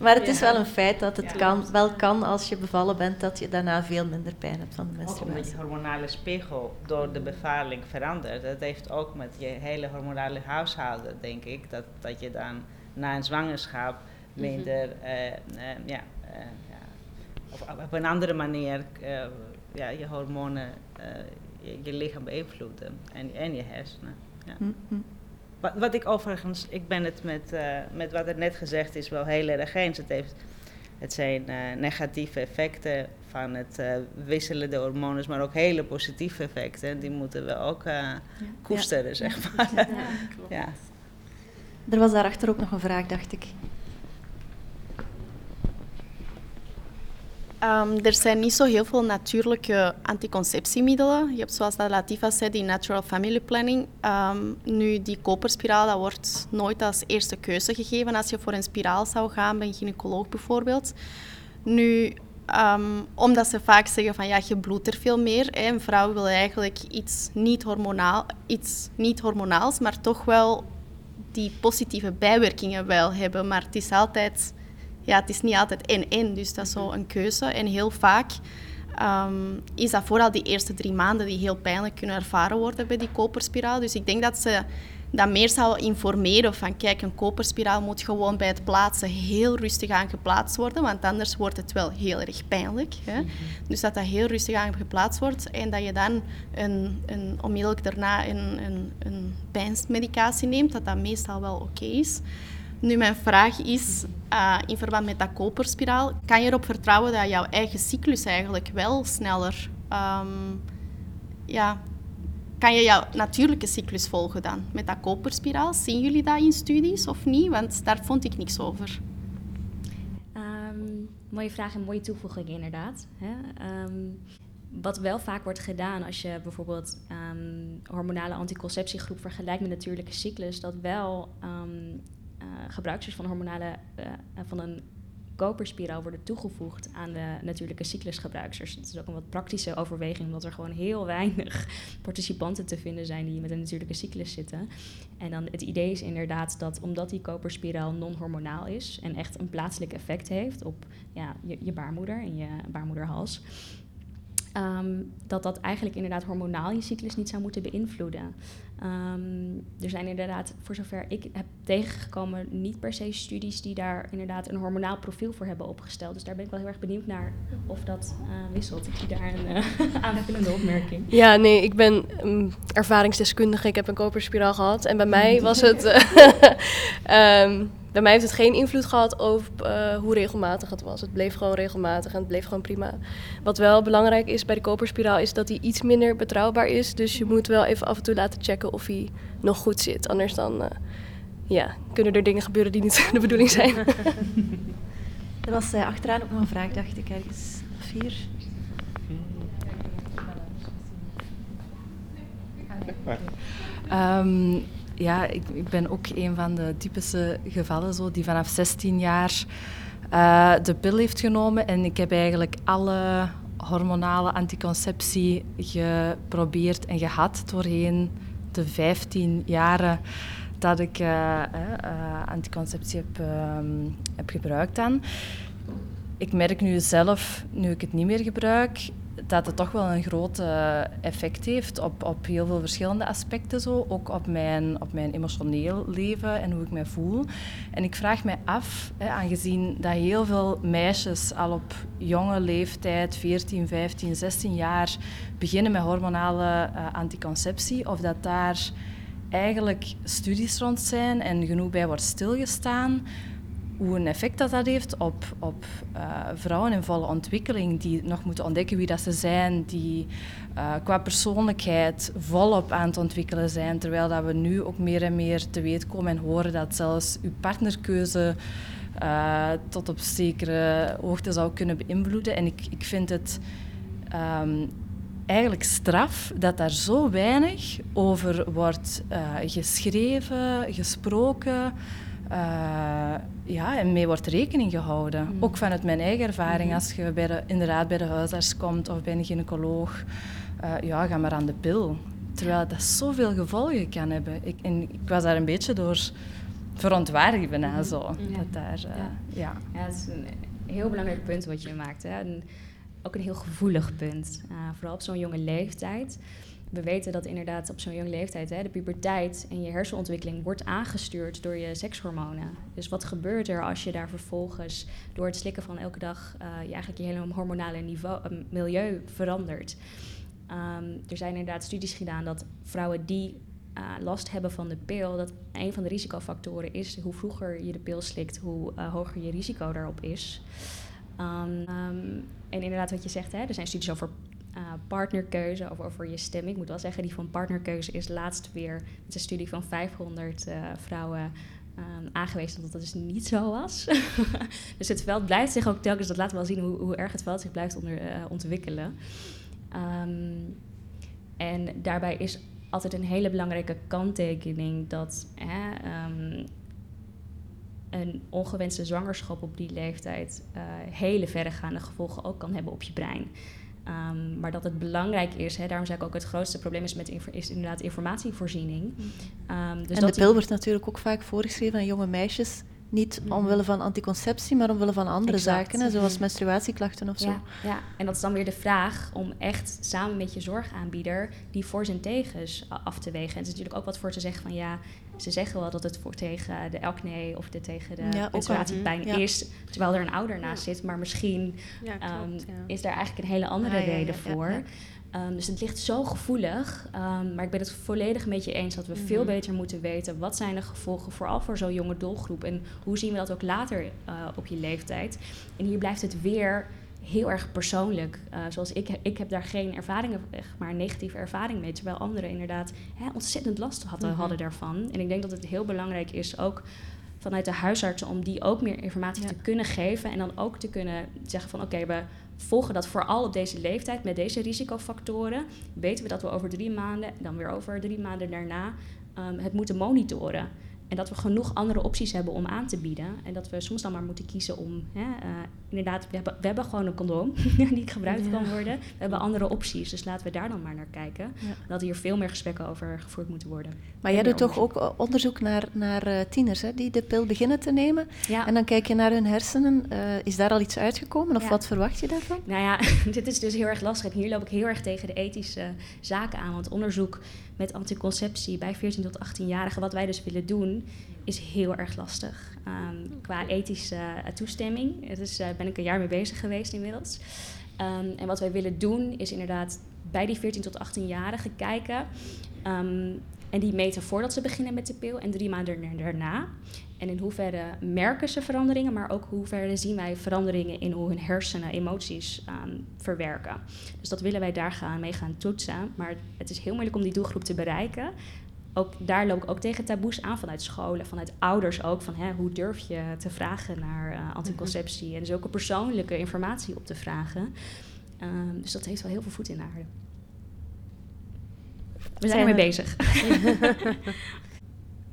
Maar het is wel een feit dat het kan, wel kan als je bevallen bent, dat je daarna veel minder pijn hebt van de menstruatie. Ook omdat je hormonale spiegel door de bevalling verandert. Dat heeft ook met je hele hormonale huishouden, denk ik, dat, dat je dan na een zwangerschap mhm. minder, uh, uh, ja, uh, ja, of op een andere manier ja, je hormonen, je, je, lichaam beïnvloeden en, en je hersenen. Ja. Mhm. Wat, wat ik overigens, ik ben het met, uh, met wat er net gezegd is wel heel erg eens. Het, heeft, het zijn uh, negatieve effecten van het uh, wisselen de hormonen, maar ook hele positieve effecten. Die moeten we ook ja. koesteren, ja. zeg *laughs* maar. Ja, ja. Er was daarachter ook nog een vraag, dacht ik. Um, er zijn niet zo heel veel natuurlijke anticonceptiemiddelen. Je hebt zoals dat Latifa zei, die natural family planning. Um, nu, die koperspiraal, dat wordt nooit als eerste keuze gegeven als je voor een spiraal zou gaan, bij een gynaecoloog bijvoorbeeld. Nu, um, omdat ze vaak zeggen van ja, je bloedt er veel meer. Hè. Een vrouw wil eigenlijk iets niet, hormonaal, iets niet hormonaals, maar toch wel die positieve bijwerkingen wel hebben. Maar het is altijd ja, het is niet altijd en-en, dus dat is zo een keuze. En heel vaak um, is dat vooral die eerste drie maanden die heel pijnlijk kunnen ervaren worden bij die koperspiraal. Dus ik denk dat ze dat meer zou informeren van kijk, een koperspiraal moet gewoon bij het plaatsen heel rustig aan geplaatst worden, want anders wordt het wel heel erg pijnlijk. Hè? Mhm. Dus dat dat heel rustig aan geplaatst wordt en dat je dan een, een, onmiddellijk daarna een, een, een pijnsmedicatie neemt, dat dat meestal wel oké is. Nu, mijn vraag is, uh, in verband met dat koperspiraal, kan je erop vertrouwen dat jouw eigen cyclus eigenlijk wel sneller... Um, ja, kan je jouw natuurlijke cyclus volgen dan met dat koperspiraal? Zien jullie dat in studies of niet? Want daar vond ik niks over. Um, mooie vraag en mooie toevoeging inderdaad. Hè? Um, wat wel vaak wordt gedaan als je bijvoorbeeld hormonale anticonceptiegroep vergelijkt met natuurlijke cyclus, dat wel uh, gebruikers van hormonale uh, van een koperspiraal worden toegevoegd aan de natuurlijke cyclusgebruikers. Dat is ook een wat praktische overweging, omdat er gewoon heel weinig *laughs* participanten te vinden zijn die met een natuurlijke cyclus zitten. En dan het idee is inderdaad dat omdat die koperspiraal non-hormonaal is en echt een plaatselijk effect heeft op ja, je, je baarmoeder en je baarmoederhals, Um, dat dat eigenlijk inderdaad hormonaal je cyclus niet zou moeten beïnvloeden. Um, er zijn inderdaad, voor zover ik heb tegengekomen, niet per se studies die daar inderdaad een hormonaal profiel voor hebben opgesteld. Dus daar ben ik wel heel erg benieuwd naar of dat uh, wisselt. Ik zie daar een uh, *laughs* aanvullende opmerking. Ja, nee, ik ben um, ervaringsdeskundige. Ik heb een koperspiraal gehad en bij *laughs* mij was het. um, *laughs* bij mij heeft het geen invloed gehad over uh, hoe regelmatig het was. Het bleef gewoon regelmatig en het bleef gewoon prima. Wat wel belangrijk is bij de koperspiraal is dat hij iets minder betrouwbaar is. Dus je moet wel even af en toe laten checken of hij nog goed zit. Anders dan uh, ja, kunnen er dingen gebeuren die niet *laughs* de bedoeling zijn. *laughs* er was uh, achteraan ook nog een vraag, dacht ik, ergens. Vier. Um, ja, ik, ik ben ook een van de typische gevallen zo, die vanaf 16 jaar uh, de pil heeft genomen. En ik heb eigenlijk alle hormonale anticonceptie geprobeerd en gehad doorheen de 15 jaren dat ik uh, uh, anticonceptie heb, ehm, heb gebruikt dan. Ik merk nu zelf, nu ik het niet meer gebruik, dat het toch wel een groot effect heeft op, op heel veel verschillende aspecten. Zo. Ook op mijn, op mijn emotioneel leven en hoe ik me voel. En ik vraag me af, hè, aangezien dat heel veel meisjes al op jonge leeftijd, 14, 15, 16 jaar, beginnen met hormonale uh, anticonceptie, of dat daar eigenlijk studies rond zijn en genoeg bij wordt stilgestaan hoe een effect dat, dat heeft op, op uh, vrouwen in volle ontwikkeling, die nog moeten ontdekken wie dat ze zijn, die uh, qua persoonlijkheid volop aan het ontwikkelen zijn, terwijl dat we nu ook meer en meer te weten komen en horen dat zelfs uw partnerkeuze uh, tot op zekere hoogte zou kunnen beïnvloeden. En ik, ik vind het um, eigenlijk straf dat daar zo weinig over wordt geschreven, gesproken. Uh, ja, en mee wordt rekening gehouden. Mm. Ook vanuit mijn eigen ervaring, mm. als je bij de, inderdaad bij de huisarts komt of bij een gynaecoloog, uh, ja, ga maar aan de pil. Terwijl dat zoveel gevolgen kan hebben. Ik, en ik was daar een beetje door verontwaardigd bijna mm. zo. Ja. Dat daar, uh, ja. Ja. ja, het is een heel belangrijk punt wat je maakt. Hè. En ook een heel gevoelig punt. vooral op zo'n jonge leeftijd we weten dat inderdaad op zo'n jonge leeftijd hè, de puberteit en je hersenontwikkeling wordt aangestuurd door je sekshormonen. Dus wat gebeurt er als je daar vervolgens door het slikken van elke dag uh, je eigenlijk je hele hormonale niveau, uh, milieu verandert? Um, er zijn inderdaad studies gedaan dat vrouwen die uh, last hebben van de pil, dat een van de risicofactoren is hoe vroeger je de pil slikt, hoe hoger je risico daarop is. Um, um, en inderdaad, wat je zegt, hè, er zijn studies over uh, partnerkeuze of over je stemming. Ik moet wel zeggen, die van partnerkeuze is laatst weer met een studie van 500 uh, eh, vrouwen um, aangewezen dat dat dus niet zo was. *laughs* dus het veld blijft zich ook telkens, dat laat wel zien hoe, hoe erg het veld zich blijft onder, uh, ontwikkelen. Um, en daarbij is altijd een hele belangrijke kanttekening dat um, een ongewenste zwangerschap op die leeftijd uh, hele verregaande gevolgen ook kan hebben op je brein. Um, maar dat het belangrijk is, hè, daarom zeg ik ook het grootste probleem is, met is inderdaad informatievoorziening. Um, dus en de pil wordt natuurlijk ook vaak voorgeschreven aan jonge meisjes. Niet mm. omwille van anticonceptie, maar omwille van andere zaken, hè, zoals menstruatieklachten of zo. Ja, ja, en dat is dan weer de vraag om echt samen met je zorgaanbieder die voor's en tegens af te wegen. En er is natuurlijk ook wat voor te zeggen van ja, ze zeggen wel dat het voor tegen de acne of de, tegen de ja, menstruatiepijn is, terwijl er een ouder naast zit. Maar misschien um, is daar eigenlijk een hele andere reden voor. Um, dus het ligt zo gevoelig. Um, maar ik ben het volledig met je eens dat we veel mhm. beter moeten weten wat zijn de gevolgen, vooral voor zo'n jonge doelgroep. En hoe zien we dat ook later uh, op je leeftijd. En hier blijft het weer heel erg persoonlijk. Uh, zoals ik, ik heb daar geen ervaringen, maar negatieve ervaring mee. Terwijl anderen inderdaad hè, ontzettend last hadden, mhm. hadden daarvan. En ik denk dat het heel belangrijk is ook vanuit de huisartsen om die ook meer informatie te kunnen geven. En dan ook te kunnen zeggen van oké, we volgen dat vooral op deze leeftijd met deze risicofactoren. Weten we dat we over drie maanden, dan weer over drie maanden daarna, um, het moeten monitoren. En dat we genoeg andere opties hebben om aan te bieden. En dat we soms dan maar moeten kiezen om. Hè, uh, inderdaad, we hebben, we hebben gewoon een condoom *laughs* die gebruikt kan worden. We hebben andere opties. Dus laten we daar dan maar naar kijken. Dat hier veel meer gesprekken over gevoerd moeten worden. Maar jij doet toch ook onderzoek naar, naar uh, tieners hè, die de pil beginnen te nemen. Ja. En dan kijk je naar hun hersenen. Uh, is daar al iets uitgekomen of wat verwacht je daarvan? Nou ja, *laughs* dit is dus heel erg lastig. En hier loop ik heel erg tegen de ethische zaken aan. Want onderzoek met anticonceptie bij 14 tot 18-jarigen, wat wij dus willen doen, is heel erg lastig. Um, qua ethische uh, toestemming. Daar dus, uh, ben ik een jaar mee bezig geweest inmiddels. Um, en wat wij willen doen, is inderdaad bij die 14 tot 18-jarigen kijken. Um, en die meten voordat ze beginnen met de pil en drie maanden daarna. En in hoeverre merken ze veranderingen, maar ook hoeverre zien wij veranderingen in hoe hun hersenen emoties um, verwerken. Dus dat willen wij daar gaan, mee gaan toetsen. Maar het is heel moeilijk om die doelgroep te bereiken. Ook, daar loop ik ook tegen taboes aan vanuit scholen, vanuit ouders ook. Van hè, hoe durf je te vragen naar uh, anticonceptie en zulke persoonlijke informatie op te vragen. Um, dus dat heeft wel heel veel voet in de aarde. We zijn ermee bezig. *laughs*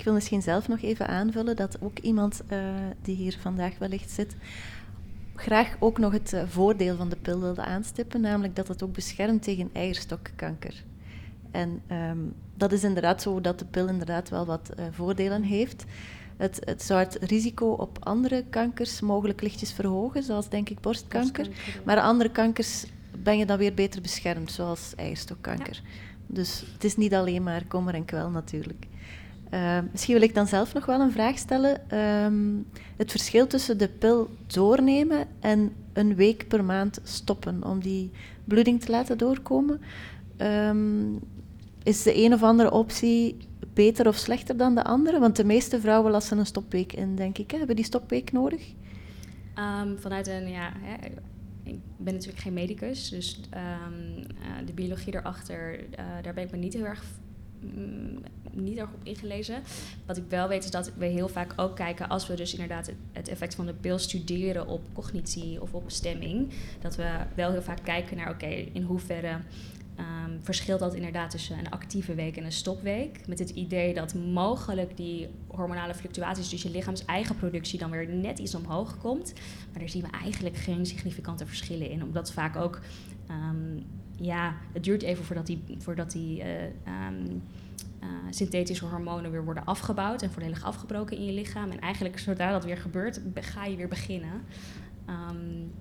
wil misschien zelf nog even aanvullen dat ook iemand uh, die hier vandaag wellicht zit, graag ook nog het uh, voordeel van de pil wilde aanstippen, namelijk dat het ook beschermt tegen eierstokkanker. En um, dat is inderdaad zo dat de pil inderdaad wel wat uh, voordelen heeft. Het, het, zou het risico op andere kankers mogelijk lichtjes verhogen, zoals denk ik borstkanker. borstkanker Maar andere kankers ben je dan weer beter beschermd, zoals eierstokkanker. Ja. Dus het is niet alleen maar kommer en kwel natuurlijk. Uh, misschien wil ik dan zelf nog wel een vraag stellen. Um, het verschil tussen de pil doornemen en een week per maand stoppen om die bloeding te laten doorkomen. Um, is de een of andere optie beter of slechter dan de andere? Want de meeste vrouwen lassen een stopweek in, denk ik. Hè? Hebben die stopweek nodig? Um, vanuit een, ja, hè, ik ben natuurlijk geen medicus, dus uh, de biologie erachter, uh, daar ben ik me niet heel erg mm, niet erg op ingelezen. Wat ik wel weet is dat we heel vaak ook kijken als we dus inderdaad het, effect van de pil studeren op cognitie of op stemming. Dat we wel heel vaak kijken naar oké, in hoeverre Um, verschilt dat inderdaad tussen een actieve week en een stopweek. Met het idee dat mogelijk die hormonale fluctuaties, dus je lichaams eigen productie, dan weer net iets omhoog komt. Maar daar zien we eigenlijk geen significante verschillen in. Omdat vaak ook, um, ja, het duurt even voordat die, voordat die uh, um, uh, synthetische hormonen weer worden afgebouwd en volledig afgebroken in je lichaam. En eigenlijk zodra dat weer gebeurt, ga je weer beginnen.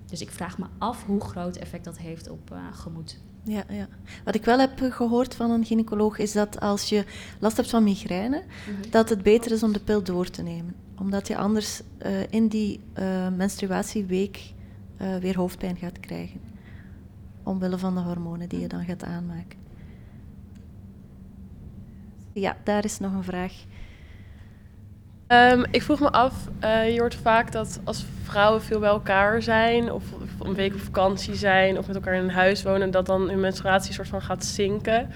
dus ik vraag me af hoe groot effect dat heeft op uh, gemoed. Ja, ja. Wat ik wel heb gehoord van een gynaecoloog is dat als je last hebt van migraine, mm-hmm. dat het beter is om de pil door te nemen. Omdat je anders in die menstruatieweek weer hoofdpijn gaat krijgen. Omwille van de hormonen die je dan gaat aanmaken. Ja, daar is nog een vraag. Um, ik vroeg me af, uh, je hoort vaak dat als vrouwen veel bij elkaar zijn, of, of een week op vakantie zijn, of met elkaar in een huis wonen, dat dan hun menstruatie soort van gaat zinken.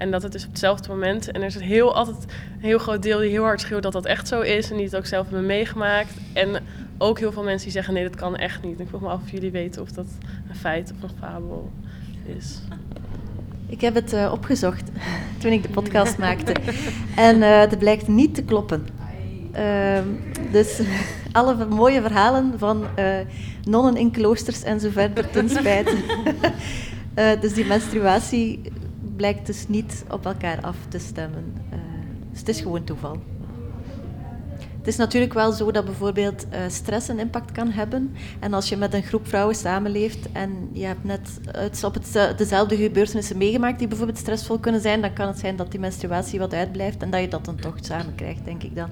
En dat het is op hetzelfde moment. En er is een heel, altijd een heel groot deel die heel hard schreeuwt dat dat echt zo is. En die het ook zelf hebben meegemaakt. En ook heel veel mensen die zeggen nee, dat kan echt niet. En ik vroeg me af of jullie weten of dat een feit of een fabel is. Ik heb het uh, opgezocht *laughs* toen ik de podcast maakte. En uh, het blijkt niet te kloppen. Uh, dus *laughs* alle mooie verhalen van uh, nonnen in kloosters en zo verder *laughs* ten spijt. dus die menstruatie blijkt dus niet op elkaar af te stemmen. Uh, dus het is gewoon toeval. Het is natuurlijk wel zo dat bijvoorbeeld stress een impact kan hebben. En als je met een groep vrouwen samenleeft en je hebt net op het, dezelfde gebeurtenissen meegemaakt die bijvoorbeeld stressvol kunnen zijn, dan kan het zijn dat die menstruatie wat uitblijft en dat je dat dan toch samen krijgt, denk ik dan.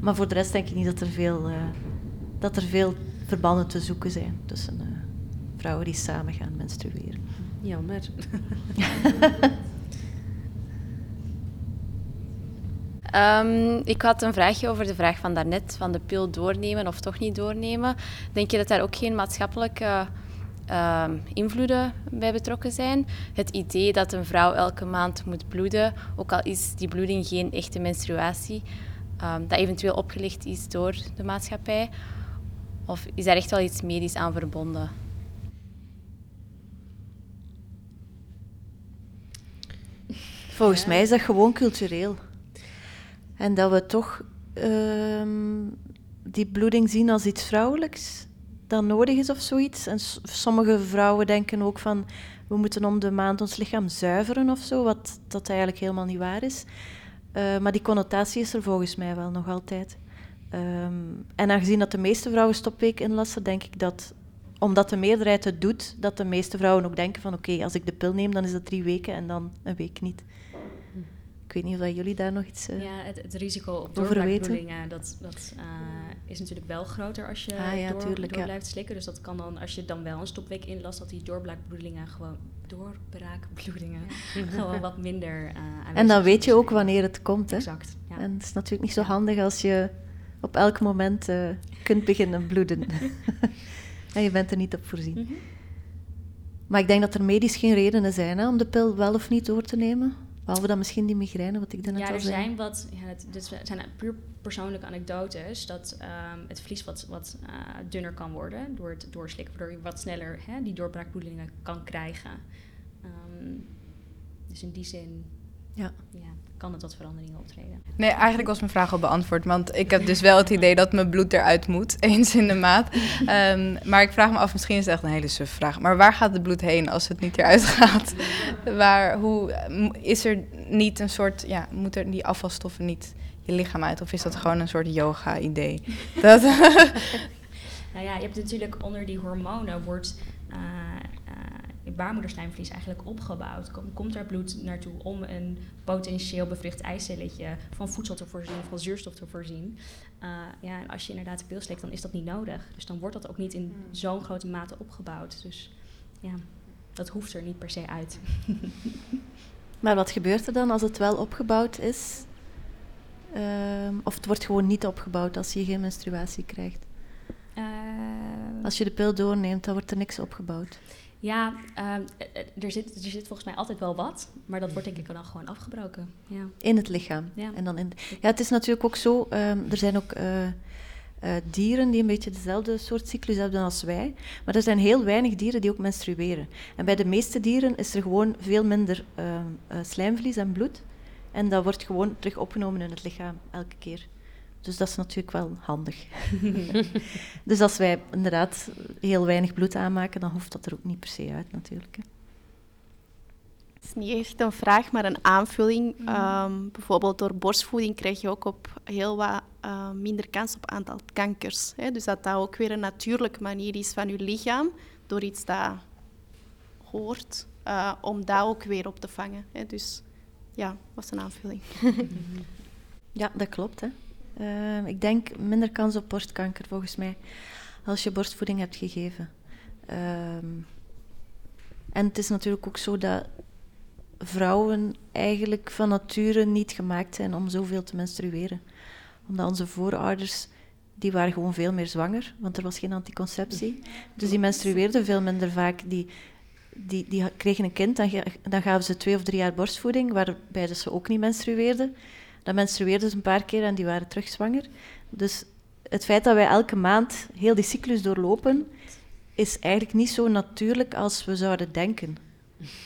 Maar voor de rest denk ik niet dat er veel, dat er veel verbanden te zoeken zijn tussen vrouwen die samen gaan menstrueren. Jammer. *laughs* Um, ik had een vraagje over de vraag van daarnet, van de pil doornemen of toch niet doornemen. Denk je dat daar ook geen maatschappelijke uh, invloeden bij betrokken zijn? Het idee dat een vrouw elke maand moet bloeden, ook al is die bloeding geen echte menstruatie, um, dat eventueel opgelicht is door de maatschappij? Of is daar echt wel iets medisch aan verbonden? Volgens mij is dat gewoon cultureel. En dat we toch um, die bloeding zien als iets vrouwelijks dat nodig is of zoiets. En sommige vrouwen denken ook van we moeten om de maand ons lichaam zuiveren of zo, wat dat eigenlijk helemaal niet waar is. Uh, maar die connotatie is er volgens mij wel nog altijd. Um, en aangezien dat de meeste vrouwen stopweek inlassen, denk ik dat, omdat de meerderheid het doet, dat de meeste vrouwen ook denken van oké, okay, als ik de pil neem, dan is dat drie weken en dan een week niet. Ik weet niet of jullie daar nog iets uh, Ja, het, het risico op doorbraakbloedingen, dat, dat uh, is natuurlijk wel groter als je ah, ja, door, tuurlijk, door ja. blijft slikken. Dus dat kan dan, als je dan wel een stopweek inlast, dat die doorbraakbloedingen gewoon, doorbraakbloedingen, *laughs* *laughs* gewoon wat minder uh, En dan weet je ook wanneer het komt, hè? Exact. En het is natuurlijk niet zo handig als je op elk moment kunt beginnen bloeden. *laughs* en je bent er niet op voorzien. Mm -hmm. Maar ik denk dat er medisch geen redenen zijn hè, om de pil wel of niet door te nemen. Behalve dan misschien die migraine, wat ik dan net ja, al zei. Ja, er zijn wat, ja, het, dit zijn puur persoonlijke anekdotes, dat um, het vlies wat, wat uh, dunner kan worden door het doorslikken, waardoor je wat sneller hè, die doorbraakbloedingen kan krijgen. Um, dus in die zin ja. ja kan er tot veranderingen optreden. Nee, eigenlijk was mijn vraag al beantwoord. Want ik heb dus wel het idee dat mijn bloed eruit moet, *laughs* eens in de maand. Um, maar ik vraag me af, misschien is het echt een hele suf vraag. Maar waar gaat het bloed heen als het niet eruit gaat? *laughs* waar, hoe, is er niet een soort, ja, moet er die afvalstoffen niet je lichaam uit? Of is dat gewoon een soort yoga-idee? *laughs* dat... nou ja, je hebt natuurlijk onder die hormonen wordt... Uh, je baarmoederslijmvlies eigenlijk opgebouwd? Komt er bloed naartoe om een potentieel bevrucht eicelletje van voedsel te voorzien, van zuurstof te voorzien? Uh, ja, en als je inderdaad de pil slikt, dan is dat niet nodig. Dus dan wordt dat ook niet in hmm. zo'n grote mate opgebouwd. Dus ja, dat hoeft er niet per se uit. *laughs* maar wat gebeurt er dan als het wel opgebouwd is? Uh, of het wordt gewoon niet opgebouwd als je geen menstruatie krijgt? Uh, als je de pil doorneemt, dan wordt er niks opgebouwd. Ja, ehm, eh, eh, er, zit, er zit volgens mij altijd wel wat, maar dat wordt denk ik dan gewoon afgebroken. Ja. In het lichaam. Ja. En dan in ja, het is natuurlijk ook zo, um, er zijn ook uh, dieren die een beetje dezelfde soort cyclus hebben als wij, maar er zijn heel weinig dieren die ook menstrueren. En bij de meeste dieren is er gewoon veel minder uh, slijmvlies en bloed. En dat wordt gewoon terug opgenomen in het lichaam elke keer. Dus dat is natuurlijk wel handig. *laughs* *laughs* dus als wij inderdaad heel weinig bloed aanmaken, dan hoeft dat er ook niet per se uit natuurlijk. Hè. Het is niet echt een vraag, maar een aanvulling. Mhm. Ehm, bijvoorbeeld door borstvoeding krijg je ook op heel wat uh, minder kans op aantal kankers. Hè? Dus dat dat ook weer een natuurlijke manier is van je lichaam, door iets dat hoort, uh, om dat ook weer op te vangen. Hè? Dus ja, was een aanvulling. *laughs* ja, dat klopt. Hè. Uh, ik denk minder kans op borstkanker volgens mij als je borstvoeding hebt gegeven. Um, en het is natuurlijk ook zo dat vrouwen eigenlijk van nature niet gemaakt zijn om zoveel te menstrueren. Omdat onze voorouders, die waren gewoon veel meer zwanger, want er was geen anticonceptie. Dus die menstrueerden veel minder vaak. Die, die, die kregen een kind, dan, dan gaven ze twee of drie jaar borstvoeding, waarbij ze ook niet menstrueerden. Dan menstrueerden ze een paar keer en die waren terug zwanger. Dus het feit dat wij elke maand heel die cyclus doorlopen, is eigenlijk niet zo natuurlijk als we zouden denken.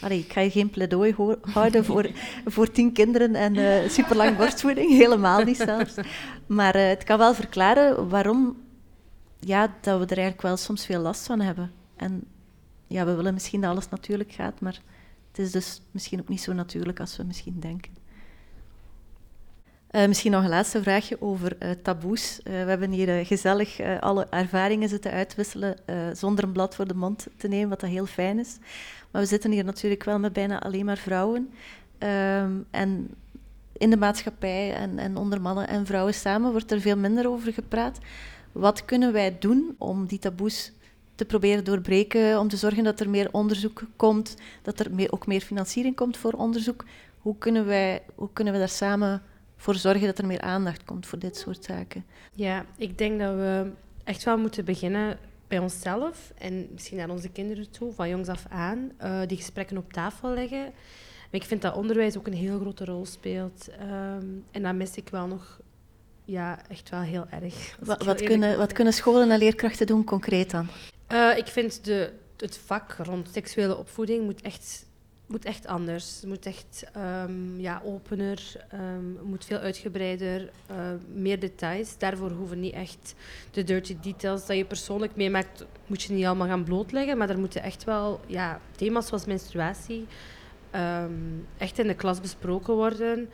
Allee, ik ga je geen pleidooi houden voor, *laughs* voor tien kinderen en uh, superlang borstvoeding, *laughs* helemaal niet zelfs. Maar uh, het kan wel verklaren waarom ja, dat we er eigenlijk wel soms veel last van hebben. En ja, we willen misschien dat alles natuurlijk gaat, maar het is dus misschien ook niet zo natuurlijk als we misschien denken. Uh, misschien nog een laatste vraagje over uh, taboes. Uh, we hebben hier gezellig alle ervaringen zitten uitwisselen zonder een blad voor de mond te nemen, wat heel fijn is. Maar we zitten hier natuurlijk wel met bijna alleen maar vrouwen. Ehm, en in de maatschappij en, en onder mannen en vrouwen samen wordt er veel minder over gepraat. Wat kunnen wij doen om die taboes te proberen doorbreken, om te zorgen dat er meer onderzoek komt, dat er ook meer financiering komt voor onderzoek? Hoe kunnen wij, hoe kunnen we daar samen voor zorgen dat er meer aandacht komt voor dit soort zaken? Ja, ik denk dat we echt wel moeten beginnen bij onszelf en misschien naar onze kinderen toe, van jongs af aan, uh, die gesprekken op tafel leggen. Maar ik vind dat onderwijs ook een heel grote rol speelt. Um, en dat mis ik wel nog ja, echt wel heel erg. Wat, wat kunnen, wat kunnen scholen en leerkrachten doen concreet dan? Uh, ik vind de, het vak rond seksuele opvoeding moet echt moet echt anders. Het moet echt um, ja, opener, um, moet veel uitgebreider, uh, meer details. Daarvoor hoeven niet echt de dirty details dat je persoonlijk meemaakt, moet je niet allemaal gaan blootleggen. Maar er moeten echt wel ja, thema's zoals menstruatie um, echt in de klas besproken worden.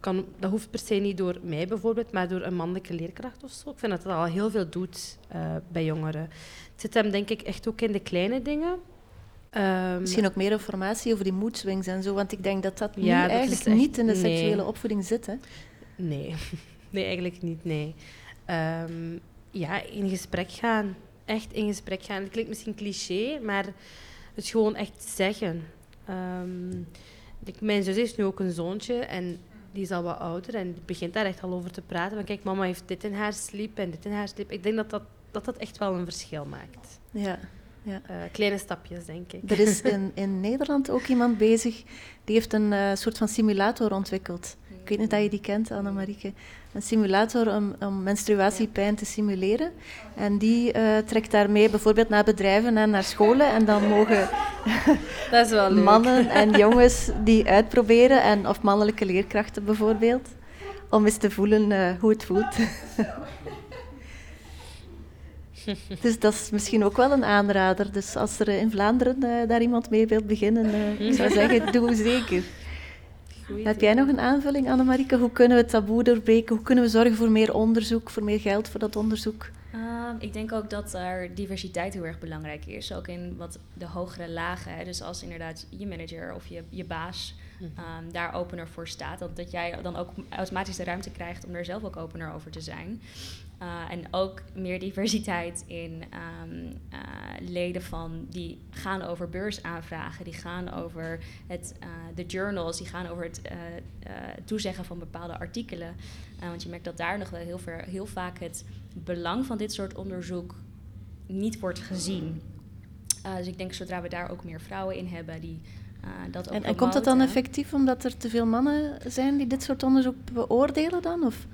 Kan, dat hoeft per se niet door mij bijvoorbeeld, maar door een mannelijke leerkracht of zo. Ik vind dat dat al heel veel doet uh, bij jongeren. Het zit hem denk ik echt ook in de kleine dingen. Um, Misschien ook meer informatie over die mood swings en zo, want ik denk dat dat nu eigenlijk niet in de seksuele opvoeding zit. Hè? Nee. *laughs* nee, eigenlijk niet, nee. Um, ja, in gesprek gaan. Echt in gesprek gaan. Het klinkt misschien cliché, maar het gewoon echt zeggen. Um, mijn zus heeft nu ook een zoontje en die is al wat ouder en die begint daar echt al over te praten. Van kijk, mama heeft dit in haar slip en dit in haar slip. Ik denk dat dat, dat, dat echt wel een verschil maakt. Ja. Ja. Uh, kleine stapjes, denk ik. Er is *laughs* in, in Nederland ook iemand bezig die heeft een uh, soort van simulator ontwikkeld. Ik weet niet of je die kent, Annemarieke. Een simulator om, om menstruatiepijn te simuleren. En die uh, trekt daarmee bijvoorbeeld naar bedrijven en naar scholen. En dan mogen *laughs* Dat is wel mannen *laughs* en jongens die uitproberen, en, of mannelijke leerkrachten bijvoorbeeld, om eens te voelen eh, hoe het voelt. *laughs* dus dat is misschien ook wel een aanrader. Dus als er in Vlaanderen eh, daar iemand mee wilt beginnen, eh, ik zou *laughs* zeggen, doe zeker. Heb jij nog een aanvulling, Annemarieke? Hoe kunnen we het taboe doorbreken? Hoe kunnen we zorgen voor meer onderzoek, voor meer geld voor dat onderzoek? Ehm, ik denk ook dat er diversiteit heel erg belangrijk is. Ook in wat de hogere lagen. Hè. Dus als inderdaad je manager of je, je baas ehm, daar opener voor staat. Dat, dat jij dan ook automatisch de ruimte krijgt om er zelf ook opener over te zijn. Uh, en ook meer diversiteit in um, uh, leden van die gaan over beursaanvragen, die gaan over het, uh, de journals, die gaan over het toezeggen van bepaalde artikelen. want je merkt dat daar nog wel heel, ver, heel vaak het belang van dit soort onderzoek niet wordt gezien. dus ik denk zodra we daar ook meer vrouwen in hebben die dat ook En, en komt dat dan effectief omdat er te veel mannen zijn die dit soort onderzoek beoordelen dan? Of?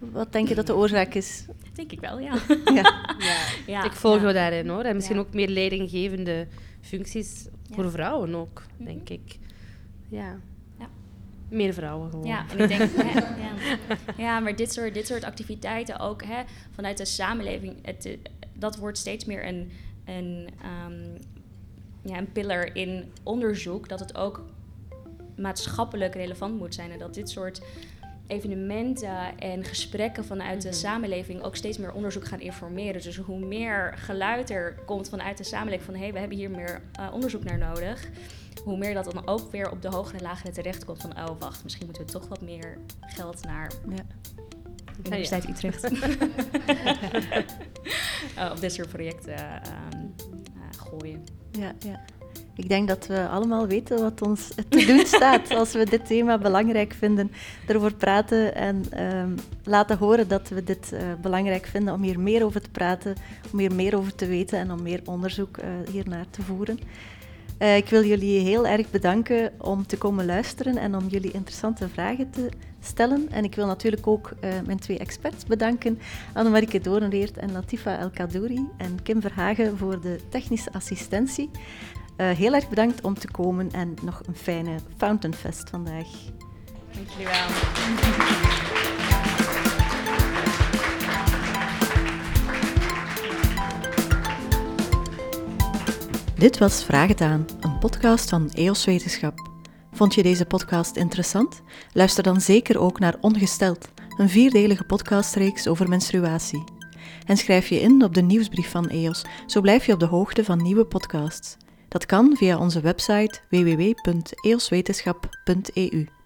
Wat denk je dat de oorzaak is? Denk ik wel, ja. *laughs* ja. ja. ik volg je daarin hoor. En misschien ook meer leidinggevende functies voor vrouwen ook, mhm. denk ik. Ja. Meer vrouwen gewoon. Ja, en ik denk, *laughs* hè, ja. ja, maar dit soort, dit soort activiteiten ook hè, vanuit de samenleving, het, dat wordt steeds meer een, een, um, ja, een pillar in onderzoek. Dat het ook maatschappelijk relevant moet zijn en dat dit soort evenementen en gesprekken vanuit de mhm. samenleving ook steeds meer onderzoek gaan informeren. Dus hoe meer geluid er komt vanuit de samenleving van hé, hey, we hebben hier meer uh, onderzoek naar nodig. Hoe meer dat dan ook weer op de hogere lagen terecht komt van oh wacht, misschien moeten we toch wat meer geld naar ja. Universiteit ja. Utrecht. uh, *laughs* op dit soort projecten uh, gooien. Ja, ja. Ik denk dat we allemaal weten wat ons te doen staat als we dit thema belangrijk vinden. Erover praten en um, laten horen dat we dit uh, belangrijk vinden om hier meer over te praten, om hier meer over te weten en om meer onderzoek uh, hiernaar te voeren. Uh, ik wil jullie heel erg bedanken om te komen luisteren en om jullie interessante vragen te stellen. En ik wil natuurlijk ook mijn twee experts bedanken, Annemarieke Dorenreert en Latifa El Kadouri en Kim Verhagen voor de technische assistentie. Uh, heel erg bedankt om te komen en nog een fijne Fountainfest vandaag. Dank jullie wel. Dit was Vraag het aan, een podcast van EOS Wetenschap. Vond je deze podcast interessant? Luister dan zeker ook naar Ongesteld, een vierdelige podcastreeks over menstruatie. En schrijf je in op de nieuwsbrief van EOS, zo blijf je op de hoogte van nieuwe podcasts. Dat kan via onze website www.eoswetenschap.eu.